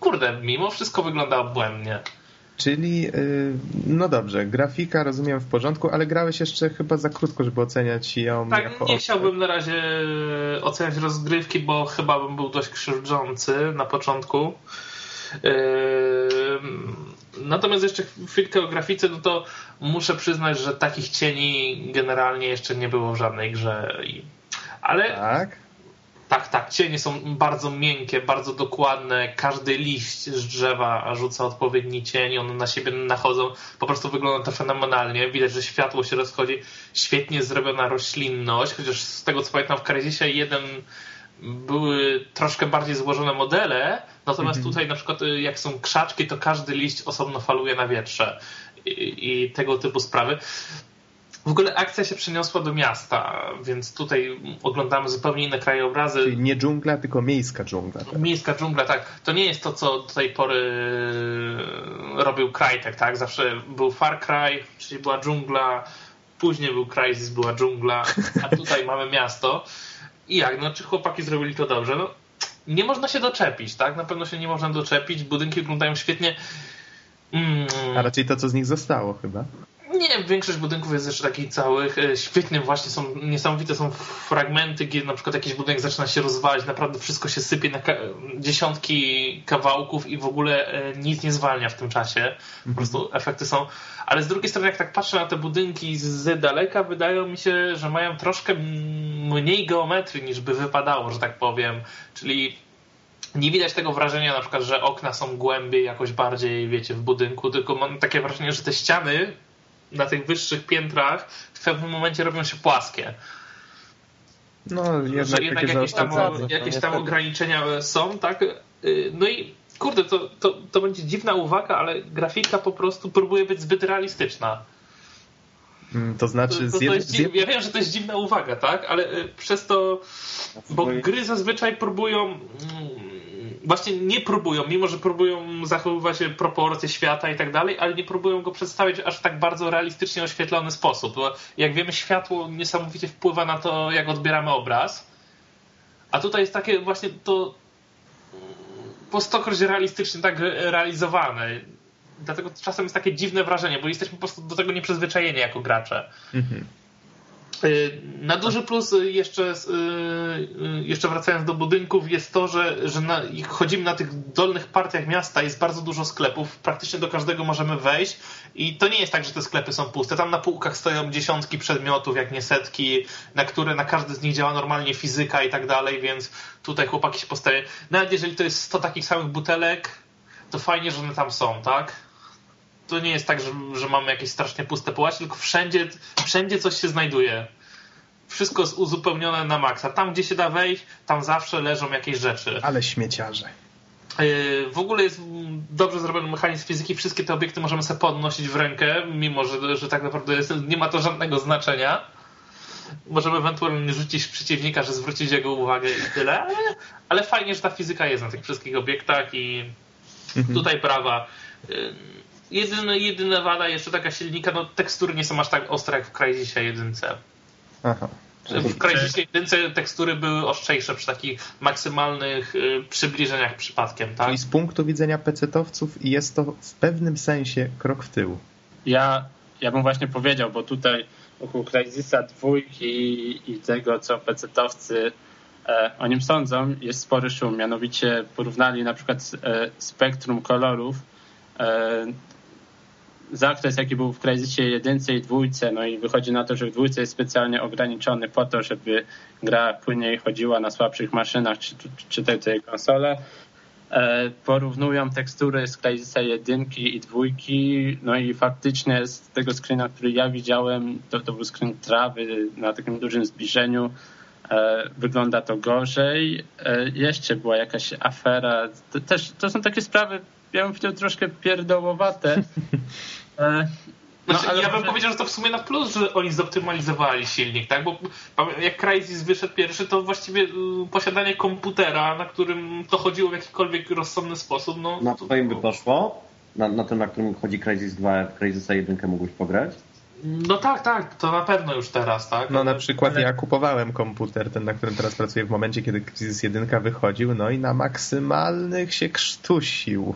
kurde, mimo wszystko wygląda obłędnie. Czyli, y, no dobrze, grafika rozumiem w porządku, ale grałeś jeszcze chyba za krótko, żeby oceniać ją Tak, jako... nie chciałbym na razie oceniać rozgrywki, bo chyba bym był dość krzywdzący na początku. Ym, Natomiast jeszcze chwilkę o grafice, no to muszę przyznać, że takich cieni generalnie jeszcze nie było w żadnej grze. Ale Tak? Tak, tak, cienie są bardzo miękkie, bardzo dokładne. Każdy liść z drzewa rzuca odpowiedni cień, one na siebie nachodzą. Po prostu wygląda to fenomenalnie. Widać, że światło się rozchodzi. Świetnie zrobiona roślinność, chociaż z tego co pamiętam w Crysisie jeden były troszkę bardziej złożone modele, natomiast tutaj na przykład y, jak są krzaczki, to każdy liść osobno faluje na wietrze i, i tego typu sprawy. W ogóle akcja się przeniosła do miasta, więc tutaj oglądamy zupełnie inne krajobrazy. Czyli nie dżungla, tylko miejska dżungla. Tak? Miejska dżungla, tak. To nie jest to, co do tej pory robił Crytek, tak? Zawsze był Far Cry, czyli była dżungla, później był Crysis, była dżungla, a tutaj mamy miasto. I jak? No, czy chłopaki zrobili to dobrze? No, nie można się doczepić, tak? Na pewno się nie można doczepić. Budynki wyglądają świetnie. Mm. A raczej to, co z nich zostało chyba. Nie, większość budynków jest jeszcze takich całych. E, świetnie właśnie są, niesamowite są fragmenty, gdzie na przykład jakiś budynek zaczyna się rozwalić, naprawdę wszystko się sypie na ka dziesiątki kawałków i w ogóle e, nic nie zwalnia w tym czasie. Po prostu efekty są. Ale z drugiej strony, jak tak patrzę na te budynki z daleka, wydają mi się, że mają troszkę mniej geometrii niż by wypadało, że tak powiem. Czyli nie widać tego wrażenia na przykład, że okna są głębiej jakoś bardziej, wiecie, w budynku, tylko mam takie wrażenie, że te ściany na tych wyższych piętrach w pewnym momencie robią się płaskie. No, jednak, że jednak jakieś tam, jakieś tam ograniczenia są, tak? Y, no i kurde, to, to, to będzie dziwna uwaga, ale grafika po prostu próbuje być zbyt realistyczna. Mm, to znaczy, to, to, to jest, ja wiem, że to jest dziwna uwaga, tak? Ale y, przez to, bo gry zazwyczaj próbują mm, właśnie nie próbują, mimo że próbują zachowywać proporcje świata i tak dalej, ale nie próbują go przedstawić aż w tak bardzo realistycznie oświetlony sposób. Bo jak wiemy, światło niesamowicie wpływa na to, jak odbieramy obraz. A tutaj jest takie właśnie to po stokroć realistycznie tak realizowane. Dlatego czasem jest takie dziwne wrażenie, bo jesteśmy po prostu do tego nieprzyzwyczajeni jako gracze. Mhm. Y, na duży plus jeszcze, y, jeszcze wracając do budynków jest to, że, że na, chodzimy na tych dolnych partiach miasta, jest bardzo dużo sklepów, praktycznie do każdego możemy wejść i to nie jest tak, że te sklepy są puste. Tam na półkach stoją dziesiątki przedmiotów, jak nie setki, na które na każdy z nich działa normalnie fizyka i tak dalej, więc tutaj chłopaki się postawiają. Nawet jeżeli to jest 100 takich samych butelek, to fajnie, że one tam są, tak? To nie jest tak, że, że mamy jakieś strasznie puste połacie, tylko wszędzie, wszędzie coś się znajduje. Wszystko jest uzupełnione na maksa. Tam, gdzie się da wejść, tam zawsze leżą jakieś rzeczy. Ale śmieciarze. Yy, w ogóle jest dobrze zrobiony mechanizm fizyki. Wszystkie te obiekty możemy sobie podnosić w rękę, mimo że, że tak naprawdę jest, nie ma to żadnego znaczenia. Możemy ewentualnie rzucić przeciwnika, że zwrócić jego uwagę i tyle, ale, ale fajnie, że ta fizyka jest na tych wszystkich obiektach i mhm. tutaj prawa. Jedyny, jedyna wada jeszcze taka silnika, no tekstury nie są aż tak ostre jak w Crysisie 1. Aha. W Crysisie 1 tekstury były ostrzejsze przy takich maksymalnych y, przybliżeniach przypadkiem, tak? Czyli z punktu widzenia pecetowców jest to w pewnym sensie krok w tył. Ja, ja bym właśnie powiedział, bo tutaj wokół Crysisa dwójki i tego, co pecetowcy e, o nim sądzą, jest spory szum. Mianowicie porównali na przykład e, spektrum kolorów e, zakres, jaki był w Crysisie jedynce i dwójce, no i wychodzi na to, że w dwójce jest specjalnie ograniczony po to, żeby gra płynniej chodziła na słabszych maszynach, czy, czy tej, tej konsole. E, porównują tekstury z Crysisa jedynki i dwójki, no i faktycznie z tego screena, który ja widziałem, to, to był screen trawy na takim dużym zbliżeniu, e, wygląda to gorzej. E, jeszcze była jakaś afera. To, też, to są takie sprawy ja bym powiedział troszkę pierdołowate. E, znaczy, no, ale ja bym powiedział, że to w sumie na plus, że oni zoptymalizowali silnik, tak? Bo jak Crysis wyszedł pierwszy, to właściwie y, posiadanie komputera, na którym to chodziło w jakikolwiek rozsądny sposób, no... Na twoim by poszło? Na, na tym, na którym chodzi Crysis 2, Crysisa 1 mógłbyś pograć? No tak, tak, to na pewno już teraz, tak? No na przykład ja kupowałem komputer, ten na którym teraz pracuję w momencie, kiedy Crysis 1 wychodził, no i na maksymalnych się krztusił.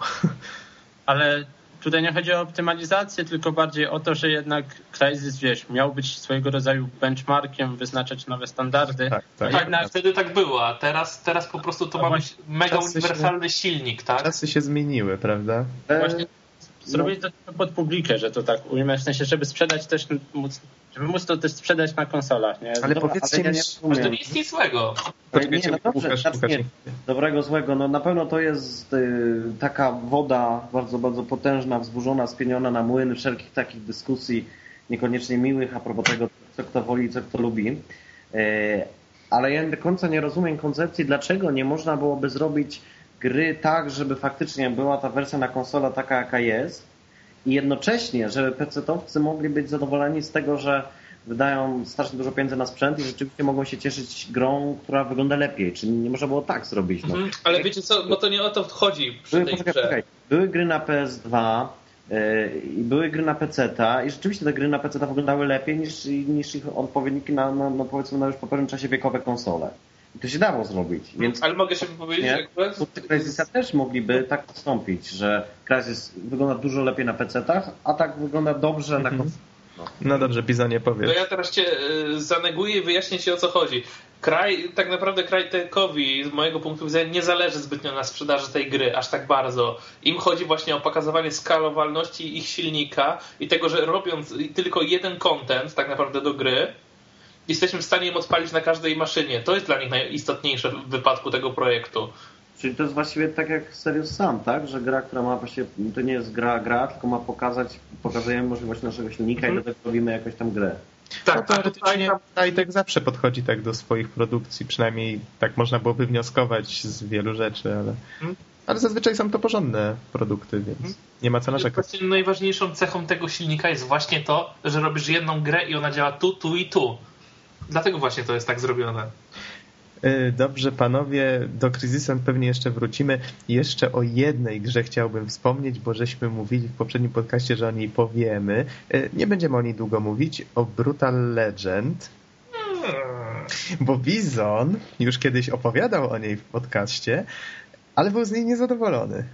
Ale tutaj nie chodzi o optymalizację, tylko bardziej o to, że jednak Crysis, wiesz, miał być swojego rodzaju benchmarkiem, wyznaczać nowe standardy. Tak, tak. tak wtedy tak było, a teraz, teraz po prostu to no ma być mega uniwersalny się, silnik, tak? Czasy się zmieniły, prawda? Właśnie zrobić no. to pod publikę, że to tak ujmę, w sensie, żeby sprzedać też, móc, żeby móc to też sprzedać na konsolach, nie? Ale powiedzcie mi, że to nie jest nic złego. nie, no dobrze, Łukasz, nie, dobrego, złego, no na pewno to jest y, taka woda bardzo, bardzo potężna, wzburzona, spieniona na młyn wszelkich takich dyskusji, niekoniecznie miłych, a propos tego, co kto woli, co kto lubi. Y, ale ja do końca nie rozumiem koncepcji, dlaczego nie można byłoby zrobić gry tak, żeby faktycznie była ta wersja na konsola taka, jaka jest i jednocześnie, żeby PC-towcy mogli być zadowoleni z tego, że wydają strasznie dużo pieniędzy na sprzęt i rzeczywiście mogą się cieszyć grą, która wygląda lepiej. Czyli nie można było tak zrobić. No. Mhm, ale wiecie co, bo to nie o to chodzi przy Były, tej poczekaj, grze. poczekaj. Były gry na PS2 yy, i były gry na PC-ta i rzeczywiście te gry na PC-ta wyglądały lepiej niż, niż ich odpowiedniki na, na, na powiedzmy na już po pewnym czasie wiekowe konsole. I to się dało zrobić, więc Ale mogę się wypowiedzieć nie? akurat? twórcy Crysisa też mogliby tak postąpić, że Crysis wygląda dużo lepiej na PC-tach, a tak wygląda dobrze na konsolach. No dobrze, Bizonie, To powiedz. ja teraz cię y, zaneguję i wyjaśnię ci o co chodzi. Kraj, tak naprawdę Crytekowi z mojego punktu widzenia nie zależy zbytnio na sprzedaży tej gry, aż tak bardzo. Im chodzi właśnie o pokazywanie skalowalności ich silnika i tego, że robiąc tylko jeden content tak naprawdę do gry, jesteśmy w stanie im odpalić na każdej maszynie. To jest dla nich najistotniejsze w wypadku tego projektu. Czyli to jest właściwie tak jak Serious Sam, tak? Że gra, która ma właśnie, to nie jest gra, gra, tylko ma pokazać, pokazujemy możliwość naszego silnika i do tego robimy jakąś tam grę. No, Tak, a tutaj teoretycznie Nightek zawsze podchodzi tak do swoich produkcji, przynajmniej tak można było wywnioskować z wielu rzeczy, ale, Mhm. ale zazwyczaj są to porządne produkty, więc nie ma co narzekać. Właśnie najważniejszą cechą tego silnika jest właśnie to, że robisz jedną grę i ona działa tu, tu i tu. Dlatego właśnie to jest tak zrobione. Y, Dobrze, panowie, do Crysisa pewnie jeszcze wrócimy. Jeszcze o jednej grze chciałbym wspomnieć, bo żeśmy mówili w poprzednim podcaście, że o niej powiemy. Y, Nie będziemy o niej długo mówić. O Brutal Legend, bo Bizon już kiedyś opowiadał o niej w podcaście, ale był z niej niezadowolony.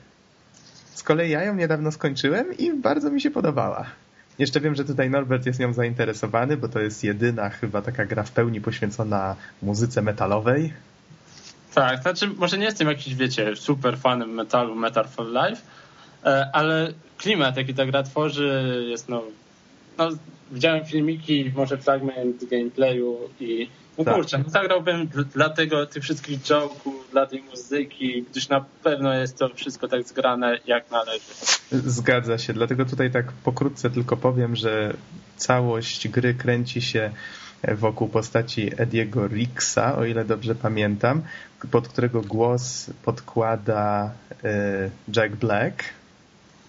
Z kolei ja ją niedawno skończyłem i bardzo mi się podobała. Jeszcze wiem, że tutaj Norbert jest nią zainteresowany, bo to jest jedyna chyba taka gra w pełni poświęcona muzyce metalowej. Tak, znaczy może nie jestem jakiś, wiecie, super fanem metalu, Metal for Life, e, ale klimat, jaki ta gra tworzy jest no, no widziałem filmiki, może fragment gameplayu i no Tak. kurczę, no zagrałbym dla tego, tych wszystkich joke'ów, dla tej muzyki, gdyż na pewno jest to wszystko tak zgrane jak należy. Zgadza się, dlatego tutaj tak pokrótce tylko powiem, że całość gry kręci się wokół postaci Ediego Rixa, o ile dobrze pamiętam, pod którego głos podkłada e, Jack Black,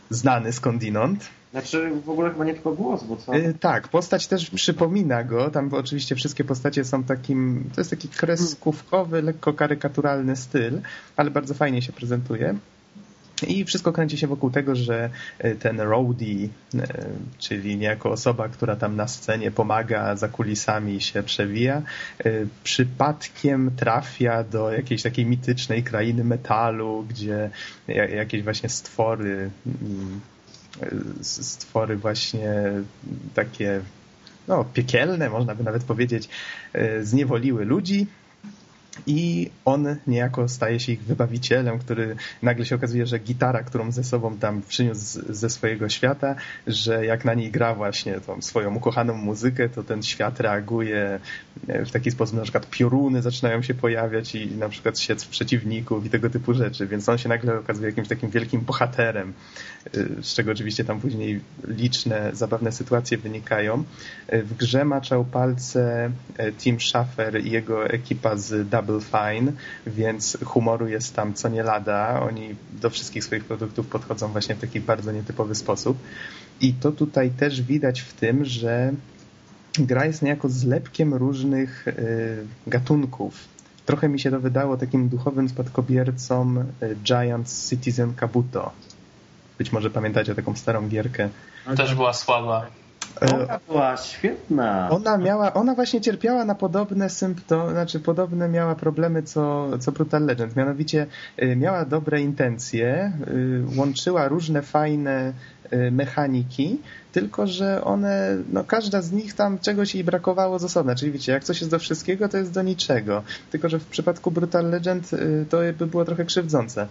znany skądinąd. Znaczy w ogóle chyba nie tylko głos, bo co? Y, Tak, postać też przypomina go. Tam oczywiście wszystkie postacie są takim. To jest taki kreskówkowy, lekko karykaturalny styl, ale bardzo fajnie się prezentuje. I wszystko kręci się wokół tego, że y, ten roadie, y, czyli niejako osoba, która tam na scenie pomaga, za kulisami się przewija, przypadkiem trafia do jakiejś takiej mitycznej krainy metalu, gdzie ja- jakieś właśnie stwory mm, stwory właśnie takie no, piekielne, można by nawet powiedzieć, e, zniewoliły ludzi. I on niejako staje się ich wybawicielem, który nagle się okazuje, że gitara, którą ze sobą tam przyniósł ze swojego świata, że jak na niej gra właśnie tą swoją ukochaną muzykę, to ten świat reaguje e, w taki sposób, na przykład pioruny zaczynają się pojawiać i na przykład w przeciwników i tego typu rzeczy, więc on się nagle okazuje jakimś takim wielkim bohaterem, z czego oczywiście tam później liczne, zabawne sytuacje wynikają. Y, W grze maczał palce e, Tim Schafer i jego ekipa z Double Fine, więc humoru jest tam co nie lada. Oni do wszystkich swoich produktów podchodzą właśnie w taki bardzo nietypowy sposób. I to tutaj też widać w tym, że gra jest niejako zlepkiem różnych y, gatunków. Trochę mi się to wydało takim duchowym spadkobiercą y, Giant Citizen Kabuto. Być może pamiętacie taką starą gierkę. Też była słaba. Y, Ona była świetna. Ona miała, ona właśnie cierpiała na podobne symptomy, znaczy podobne miała problemy co, co Brutal Legend. Mianowicie y, miała dobre intencje, y, łączyła różne fajne mechaniki, tylko że one, no każda z nich tam czegoś jej brakowało z osobna. Czyli wiecie, jak coś jest do wszystkiego, to jest do niczego. Tylko, że w przypadku Brutal Legend to by było trochę krzywdzące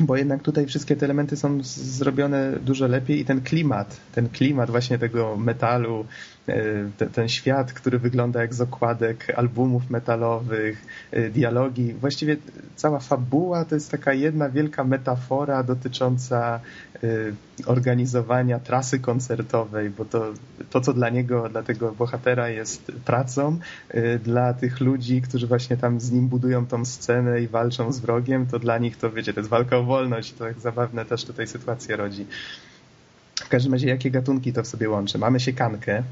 bo jednak tutaj wszystkie te elementy są zrobione dużo lepiej i ten klimat, ten klimat właśnie tego metalu, e, te- ten świat, który wygląda jak z okładek albumów metalowych, e, dialogi, właściwie cała fabuła to jest taka jedna wielka metafora dotycząca e, organizowania trasy koncertowej, bo to, to co dla niego, dla tego bohatera jest pracą, dla tych ludzi, którzy właśnie tam z nim budują tą scenę i walczą z wrogiem, to dla nich to, wiecie, to jest walka wolność, to tak zabawne też tutaj sytuacje rodzi. W każdym razie, jakie gatunki to w sobie łączy? Mamy siekankę,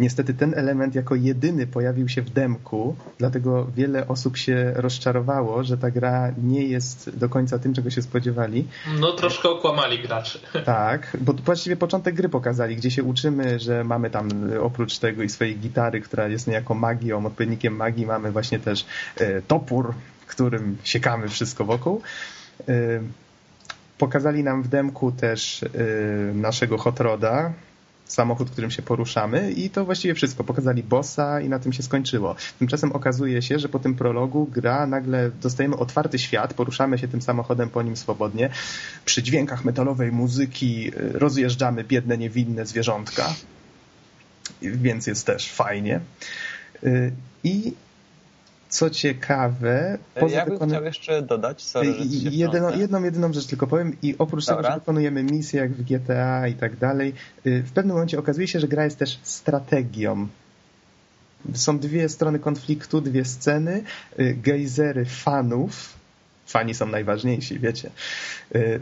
Niestety ten element jako jedyny pojawił się w demku, dlatego wiele osób się rozczarowało, że ta gra nie jest do końca tym, czego się spodziewali. No troszkę okłamali graczy. Tak, bo właściwie początek gry pokazali, gdzie się uczymy, że mamy tam oprócz tego i swojej gitary, która jest niejako magią, odpowiednikiem magii, mamy właśnie też e, topór, którym siekamy wszystko wokół. E, pokazali nam w demku też e, naszego hot roda, samochód, którym się poruszamy i to właściwie wszystko. Pokazali bossa i na tym się skończyło. Tymczasem okazuje się, że po tym prologu gra nagle dostajemy otwarty świat, poruszamy się tym samochodem po nim swobodnie. Przy dźwiękach metalowej muzyki y, rozjeżdżamy biedne, niewinne zwierzątka, więc jest też fajnie. Y, I co ciekawe... Poza ja bym wykon... chciał jeszcze dodać, sorry, jedno, jedną, jedyną rzecz tylko powiem i oprócz Dobra. tego, że wykonujemy misje jak w GTA i tak dalej, y, w pewnym momencie okazuje się, że gra jest też strategią. Są dwie strony konfliktu, dwie sceny, y, gejzery fanów, fani są najważniejsi, wiecie, y,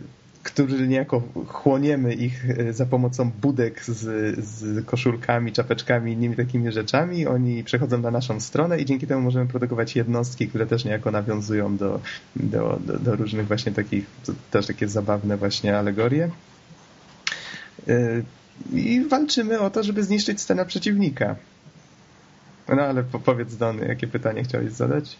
którzy niejako chłoniemy ich e, za pomocą budek z, z koszulkami, czapeczkami innymi takimi rzeczami. Oni przechodzą na naszą stronę i dzięki temu możemy produkować jednostki, które też niejako nawiązują do, do, do, do różnych właśnie takich, też takie zabawne właśnie alegorie. E, I walczymy o to, żeby zniszczyć scenę przeciwnika. No ale powiedz Dony, jakie pytanie chciałeś zadać?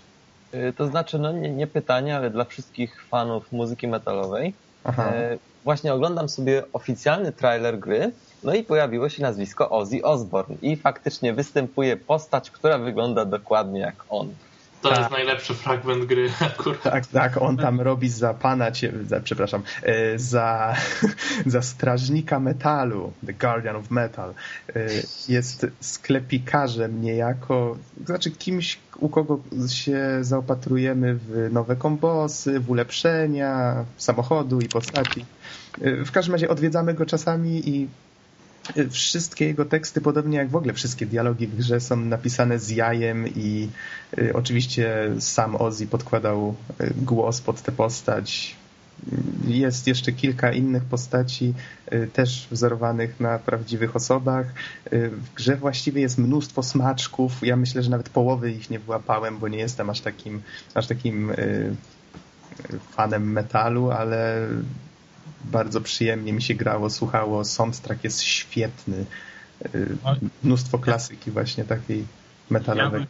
E, to znaczy, no nie, nie pytanie, ale dla wszystkich fanów muzyki metalowej E, właśnie oglądam sobie oficjalny trailer gry, no i pojawiło się nazwisko Ozzy Osbourne i faktycznie występuje postać, która wygląda dokładnie jak on. To tak. jest najlepszy fragment gry akurat. Tak, tak, on tam robi za pana, za, przepraszam, e, za, za strażnika metalu, The Guardian of Metal. E, jest sklepikarzem niejako, znaczy kimś, u kogo się zaopatrujemy w nowe kombosy, w ulepszenia samochodu i postaci. E, w każdym razie odwiedzamy go czasami i wszystkie jego teksty, podobnie jak w ogóle wszystkie dialogi w grze, są napisane z jajem i y, oczywiście sam Ozzy podkładał y, głos pod tę postać. Jest jeszcze kilka innych postaci, y, też wzorowanych na prawdziwych osobach. W grze właściwie jest mnóstwo smaczków. Ja myślę, że nawet połowy ich nie wyłapałem, bo nie jestem aż takim, aż takim fanem metalu, ale bardzo przyjemnie mi się grało, słuchało. Soundtrack jest świetny. Y, mnóstwo klasyki właśnie takiej metalowej. Ja bym,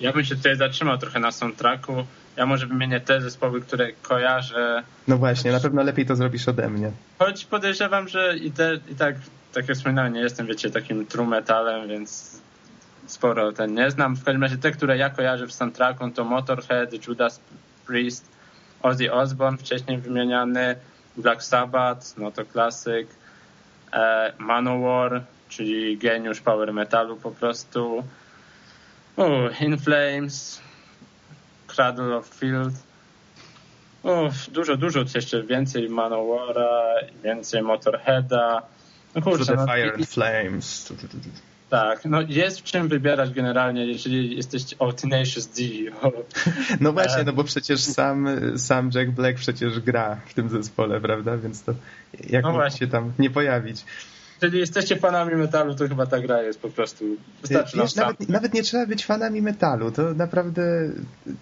ja bym się tutaj zatrzymał trochę na soundtracku. Ja może wymienię te zespoły, które kojarzę. No właśnie, na pewno lepiej to zrobisz ode mnie. Choć podejrzewam, że i, te, i tak, tak jak wspominałem, nie jestem, wiecie, takim true metalem, więc sporo ten nie znam. W każdym razie te, które ja kojarzę w soundtracku to Motorhead, Judas Priest, Ozzy Osbourne, wcześniej wymieniany, Black Sabbath, no to klasyk, e, Manowar, czyli geniusz power metalu po prostu, uh, In Flames, Cradle of Field, Uff, dużo, dużo jeszcze więcej Manowara, więcej Motorheada. No kurczę, the no, Fire and Flames. Tak, no jest w czym wybierać generalnie, jeżeli jesteście o Tenacious D. No właśnie, no bo przecież sam, sam Jack Black przecież gra w tym zespole, prawda? Więc to jak no mógł się tam nie pojawić? Jeżeli jesteście fanami metalu, to chyba ta gra jest po prostu. Wystarczy Wiesz, nawet, nawet, nie trzeba być fanami metalu. To naprawdę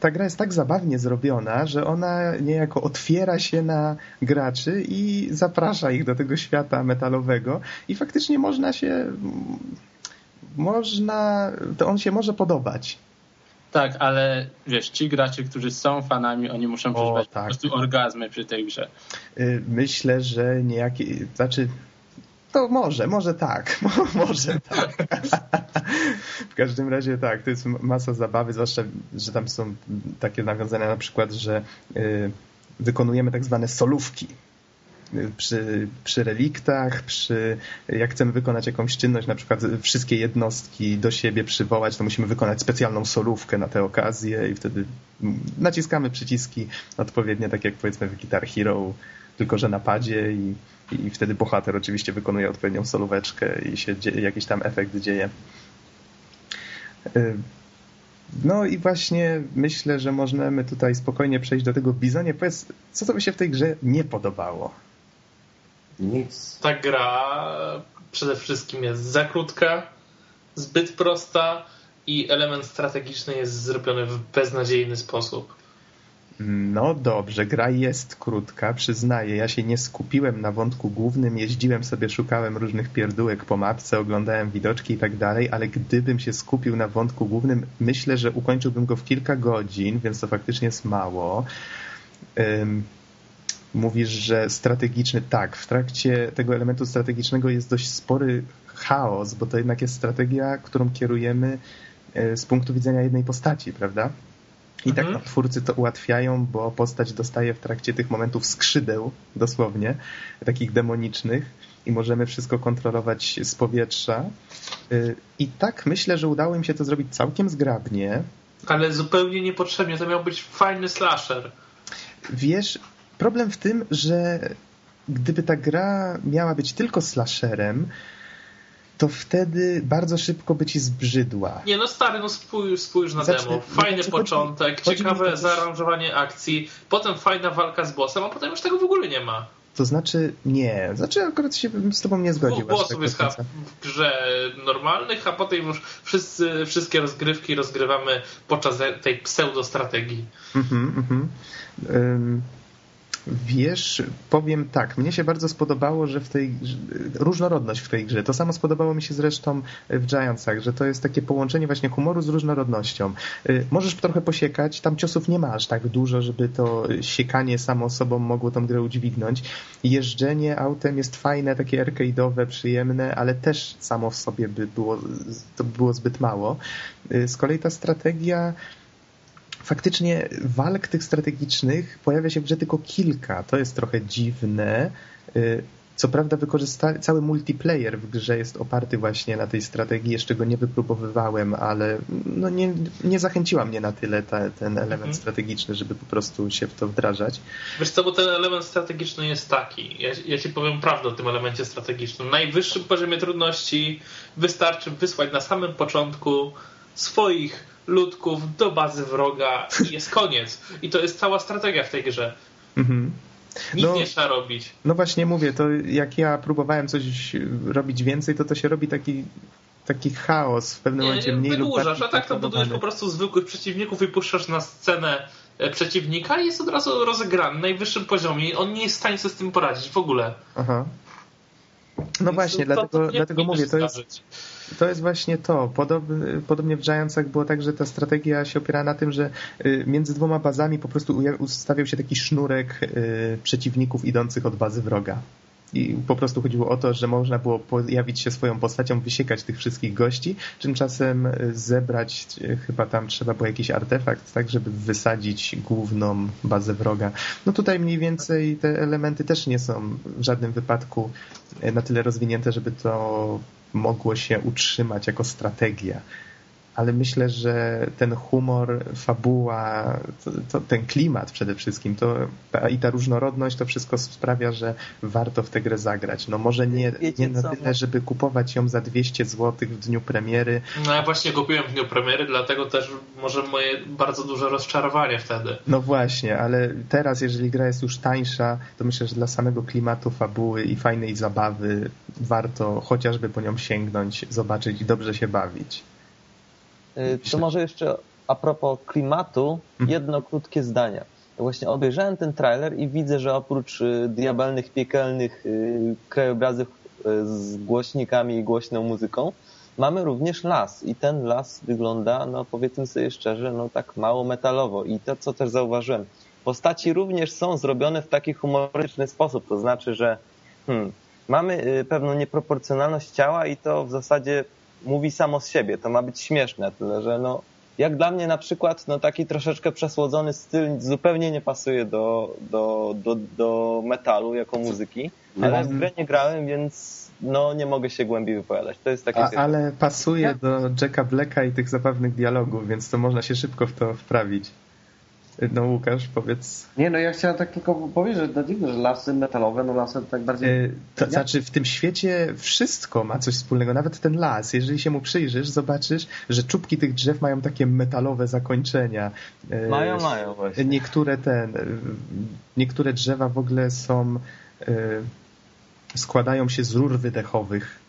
ta gra jest tak zabawnie zrobiona, że ona niejako otwiera się na graczy i zaprasza ich do tego świata metalowego. I faktycznie można się można, to on się może podobać. Tak, ale wiesz, ci gracze, którzy są fanami, oni muszą przeżywać tak. po prostu orgazmy przy tej grze. Y, myślę, że niejaki, znaczy to może, może tak, może tak. w każdym razie tak, to jest masa zabawy, zwłaszcza, że tam są takie nawiązania na przykład, że y, wykonujemy tak zwane solówki przy, przy reliktach, przy, jak chcemy wykonać jakąś czynność, na przykład wszystkie jednostki do siebie przywołać, to musimy wykonać specjalną solówkę na tę okazję i wtedy naciskamy przyciski odpowiednie, tak jak powiedzmy w Guitar Hero, tylko że na padzie i, i wtedy bohater oczywiście wykonuje odpowiednią solóweczkę i się dzieje, jakiś tam efekt dzieje. Y, no i właśnie myślę, że możemy tutaj spokojnie przejść do tego Bizonie. Powiedz, co to by się w tej grze nie podobało? Nic. Ta gra przede wszystkim jest za krótka. zbyt prosta i element strategiczny jest zrobiony w beznadziejny sposób. No dobrze, gra jest krótka, przyznaję. Ja się nie skupiłem na wątku głównym, jeździłem sobie, szukałem różnych pierdółek po mapce, oglądałem widoczki i tak dalej, ale gdybym się skupił na wątku głównym, myślę, że ukończyłbym go w kilka godzin, więc to faktycznie jest mało. Um, mówisz, że strategiczny, tak, w trakcie tego elementu strategicznego jest dość spory chaos, bo to jednak jest strategia, którą kierujemy e, z punktu widzenia jednej postaci, prawda? I tak mhm. tak no, twórcy to ułatwiają, bo postać dostaje w trakcie tych momentów skrzydeł, dosłownie, takich demonicznych i możemy wszystko kontrolować z powietrza. Y, I tak myślę, że udało im się to zrobić całkiem zgrabnie. Ale zupełnie niepotrzebnie, to miał być fajny slasher. Wiesz, problem w tym, że gdyby ta gra miała być tylko slasherem, to wtedy bardzo szybko by ci zbrzydła. Nie no stary, no spójrz, spójrz na Zacznę, demo. Fajny znaczy, początek, chodzi, ciekawe chodzi zaaranżowanie akcji, potem fajna walka z bossem, a potem już tego w ogóle nie ma. To znaczy nie. Znaczy akurat się z tobą nie zgodził. Dwóch bossów tak jest w grze normalnych, a potem już wszyscy, wszystkie rozgrywki rozgrywamy podczas tej pseudo-strategii. Mhm, mhm. Um, Wiesz, powiem tak, mnie się bardzo spodobało, że w tej różnorodność w tej grze. To samo spodobało mi się zresztą w Giantsach, że to jest takie połączenie właśnie humoru z różnorodnością. Y, możesz trochę posiekać, tam ciosów nie masz tak dużo, żeby to siekanie samo sobą mogło tą grę udźwignąć. Jeżdżenie autem jest fajne, takie arcade'owe, przyjemne, ale też samo w sobie by było, to by było zbyt mało. Y, z kolei ta strategia faktycznie walk tych strategicznych pojawia się w grze tylko kilka. To jest trochę dziwne. Y, co prawda wykorzysta... cały multiplayer w grze jest oparty właśnie na tej strategii. Jeszcze go nie wypróbowywałem, ale no nie, nie zachęciła mnie na tyle ta, ten element mhm. strategiczny, żeby po prostu się w to wdrażać. Wiesz co, bo ten element strategiczny jest taki. Ja, ja ci powiem prawdę o tym elemencie strategicznym. Na najwyższym poziomie trudności wystarczy wysłać na samym początku swoich ludków do bazy wroga i jest koniec. I to jest cała strategia w tej grze. Mhm. Nic no, nie trzeba robić. No właśnie mówię, to jak ja próbowałem coś robić więcej, to to się robi taki taki chaos w pewnym nie, momencie mniej wydłużasz, lub bardziej a tak to budujesz po prostu zwykłych przeciwników i puszczasz na scenę e, przeciwnika i jest od razu rozegrany na najwyższym poziomie i on nie jest w stanie sobie z tym poradzić w ogóle. Aha. No Więc właśnie, to, dlatego, to dlatego mówię, to jest, to jest właśnie to. Podobnie, w Giantsach było tak, że ta strategia się opiera na tym, że y, między dwoma bazami po prostu ustawiał się taki sznurek y, przeciwników idących od bazy wroga. I po prostu chodziło o to, że można było pojawić się swoją postacią, wysiekać tych wszystkich gości, tymczasem y, zebrać, chyba tam trzeba było jakiś artefakt, tak, żeby wysadzić główną bazę wroga. No tutaj mniej więcej te elementy też nie są w żadnym wypadku na tyle rozwinięte, żeby to mogło się utrzymać jako strategia. Ale myślę, że ten humor, fabuła, to, to, ten klimat przede wszystkim to, ta, i ta różnorodność, to wszystko sprawia, że warto w tę grę zagrać. No może nie, nie na tyle, żeby kupować ją za 200 zł w dniu premiery. No ja właśnie kupiłem w dniu premiery, dlatego też może moje bardzo duże rozczarowanie wtedy. No właśnie, ale teraz, jeżeli gra jest już tańsza, to myślę, że dla samego klimatu, fabuły i fajnej zabawy warto chociażby po nią sięgnąć, zobaczyć i dobrze się bawić. Y, to może jeszcze a propos klimatu, mhm. jedno krótkie zdanie. Właśnie obejrzałem ten trailer i widzę, że oprócz y, diabelnych, piekelnych y, krajobrazów z głośnikami i głośną muzyką, mamy również las i ten las wygląda, no powiedzmy sobie szczerze, no tak mało metalowo i to, co też zauważyłem, postaci również są zrobione w taki humorystyczny sposób, to znaczy, że hmm, mamy pewną nieproporcjonalność ciała i to w zasadzie mówi samo z siebie. To ma być śmieszne, tyle że no, jak dla mnie na przykład no, taki troszeczkę przesłodzony styl zupełnie nie pasuje do, do, do, do metalu jako muzyki, ale w grę nie grałem, więc no nie mogę się głębiej wypowiadać. To jest takie... A, ale pasuje do Jacka Blacka i tych zabawnych dialogów, więc to można się szybko w to wprawić. No Łukasz, powiedz. Nie, no ja chciałem tak tylko powiedzieć, że dlatego, że lasy metalowe, no lasy tak bardziej... E, to znaczy w tym świecie wszystko ma coś wspólnego, nawet ten las. Jeżeli się mu przyjrzysz, zobaczysz, że czubki tych drzew mają takie metalowe zakończenia. E, mają, mają właśnie. Niektóre ten, e, niektóre drzewa w ogóle są, składają się z rur wydechowych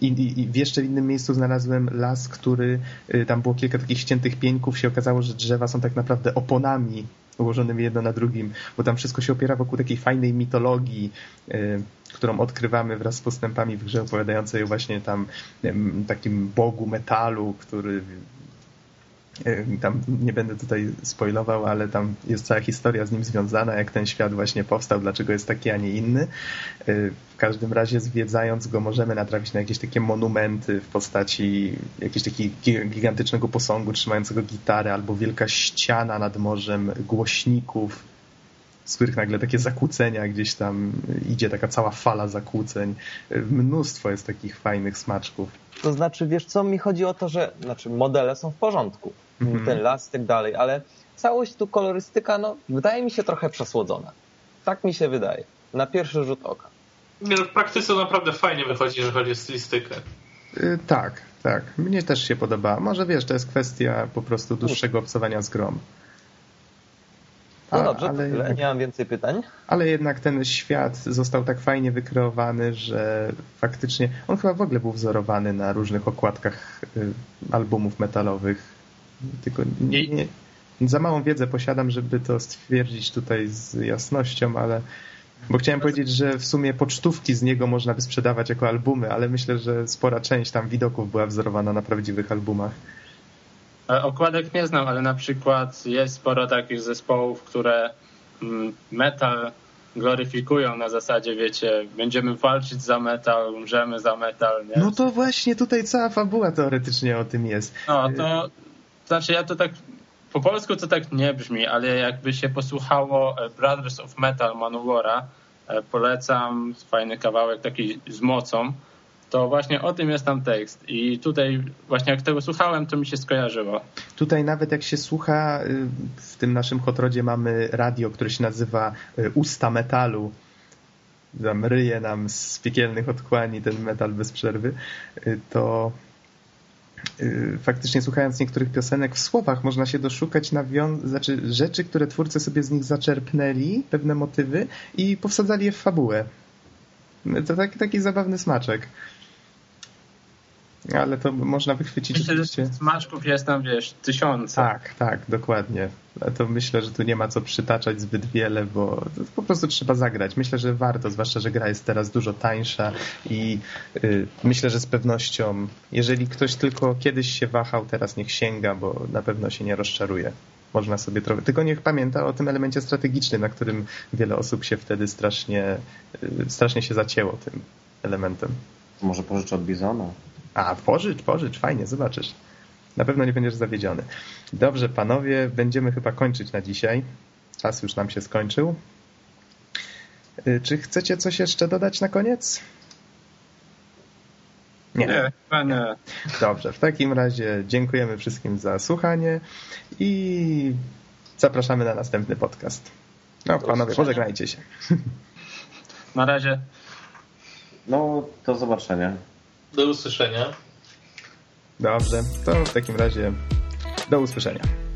I, i, I w jeszcze innym miejscu znalazłem las, który y, tam było kilka takich ściętych pieńków. Się okazało, że drzewa są tak naprawdę oponami ułożonymi jedno na drugim, bo tam wszystko się opiera wokół takiej fajnej mitologii, y, którą odkrywamy wraz z postępami w grze, opowiadającej właśnie tam takim bogu metalu, który tam nie będę tutaj spoilował, ale tam jest cała historia z nim związana, jak ten świat właśnie powstał, dlaczego jest taki, a nie inny. W każdym razie zwiedzając go możemy natrafić na jakieś takie monumenty w postaci jakiegoś takiego gigantycznego posągu trzymającego gitarę albo wielka ściana nad morzem głośników, z których nagle takie zakłócenia gdzieś tam idzie, taka cała fala zakłóceń. Mnóstwo jest takich fajnych smaczków. To znaczy, wiesz co, mi chodzi o to, że znaczy modele są w porządku, mm -hmm. ten las i tak dalej, ale całość tu kolorystyka, no, wydaje mi się trochę przesłodzona. Tak mi się wydaje, na pierwszy rzut oka. Nie, no, w praktyce naprawdę fajnie wychodzi, jeżeli chodzi o stylistykę. Yy, tak, tak. Mnie też się podoba. Może wiesz, to jest kwestia po prostu dłuższego obcowania z grom. No dobrze, ale tyle. nie mam więcej pytań. Ale jednak ten świat został tak fajnie wykreowany, że faktycznie on chyba w ogóle był wzorowany na różnych okładkach y, albumów metalowych. Tylko nie, nie, za małą wiedzę posiadam, żeby to stwierdzić tutaj z jasnością, ale bo chciałem powiedzieć, że w sumie pocztówki z niego można by sprzedawać jako albumy, ale myślę, że spora część tam widoków była wzorowana na prawdziwych albumach. E, okładek nie znam, ale na przykład jest sporo takich zespołów, które mm, metal gloryfikują na zasadzie, wiecie, będziemy walczyć za metal, umrzemy za metal. Nie? No to właśnie tutaj cała fabuła teoretycznie o tym jest. No to znaczy ja to tak po polsku to tak nie brzmi, ale jakby się posłuchało e, Brothers of Metal Manowara, e, polecam, fajny kawałek taki z mocą, to właśnie o tym jest tam tekst. I tutaj właśnie jak tego słuchałem, to mi się skojarzyło. Tutaj nawet jak się słucha, y, w tym naszym hotrodzie mamy radio, które się nazywa y, Usta Metalu. Tam ryje nam z piekielnych odkłani ten metal bez przerwy. Y, to faktycznie słuchając niektórych piosenek w słowach można się doszukać nawią- znaczy rzeczy, które twórcy sobie z nich zaczerpnęli, pewne motywy i powsadzali je w fabułę. To taki, taki zabawny smaczek. Ale to można wychwycić myślę, oczywiście. że smaczków jest tam, wiesz, tysiące. Tak, tak, dokładnie. To myślę, że tu nie ma co przytaczać zbyt wiele, bo po prostu trzeba zagrać. Myślę, że warto, zwłaszcza, że gra jest teraz dużo tańsza i yy, myślę, że z pewnością, jeżeli ktoś tylko kiedyś się wahał, teraz niech sięga, bo na pewno się nie rozczaruje. Można sobie trochę, tylko niech pamięta o tym elemencie strategicznym, na którym wiele osób się wtedy strasznie, yy, strasznie się zacięło tym elementem. Może pożyczę od Bizona. A, pożycz, pożycz, fajnie, zobaczysz. Na pewno nie będziesz zawiedziony. Dobrze, panowie, będziemy chyba kończyć na dzisiaj. Czas już nam się skończył. Y, czy chcecie coś jeszcze dodać na koniec? Nie, nie, nie. Dobrze, w takim razie dziękujemy wszystkim za słuchanie i zapraszamy na następny podcast. No, panowie, pożegnajcie się. Na razie. No, do zobaczenia. Do usłyszenia. Dobrze, to w takim razie do usłyszenia.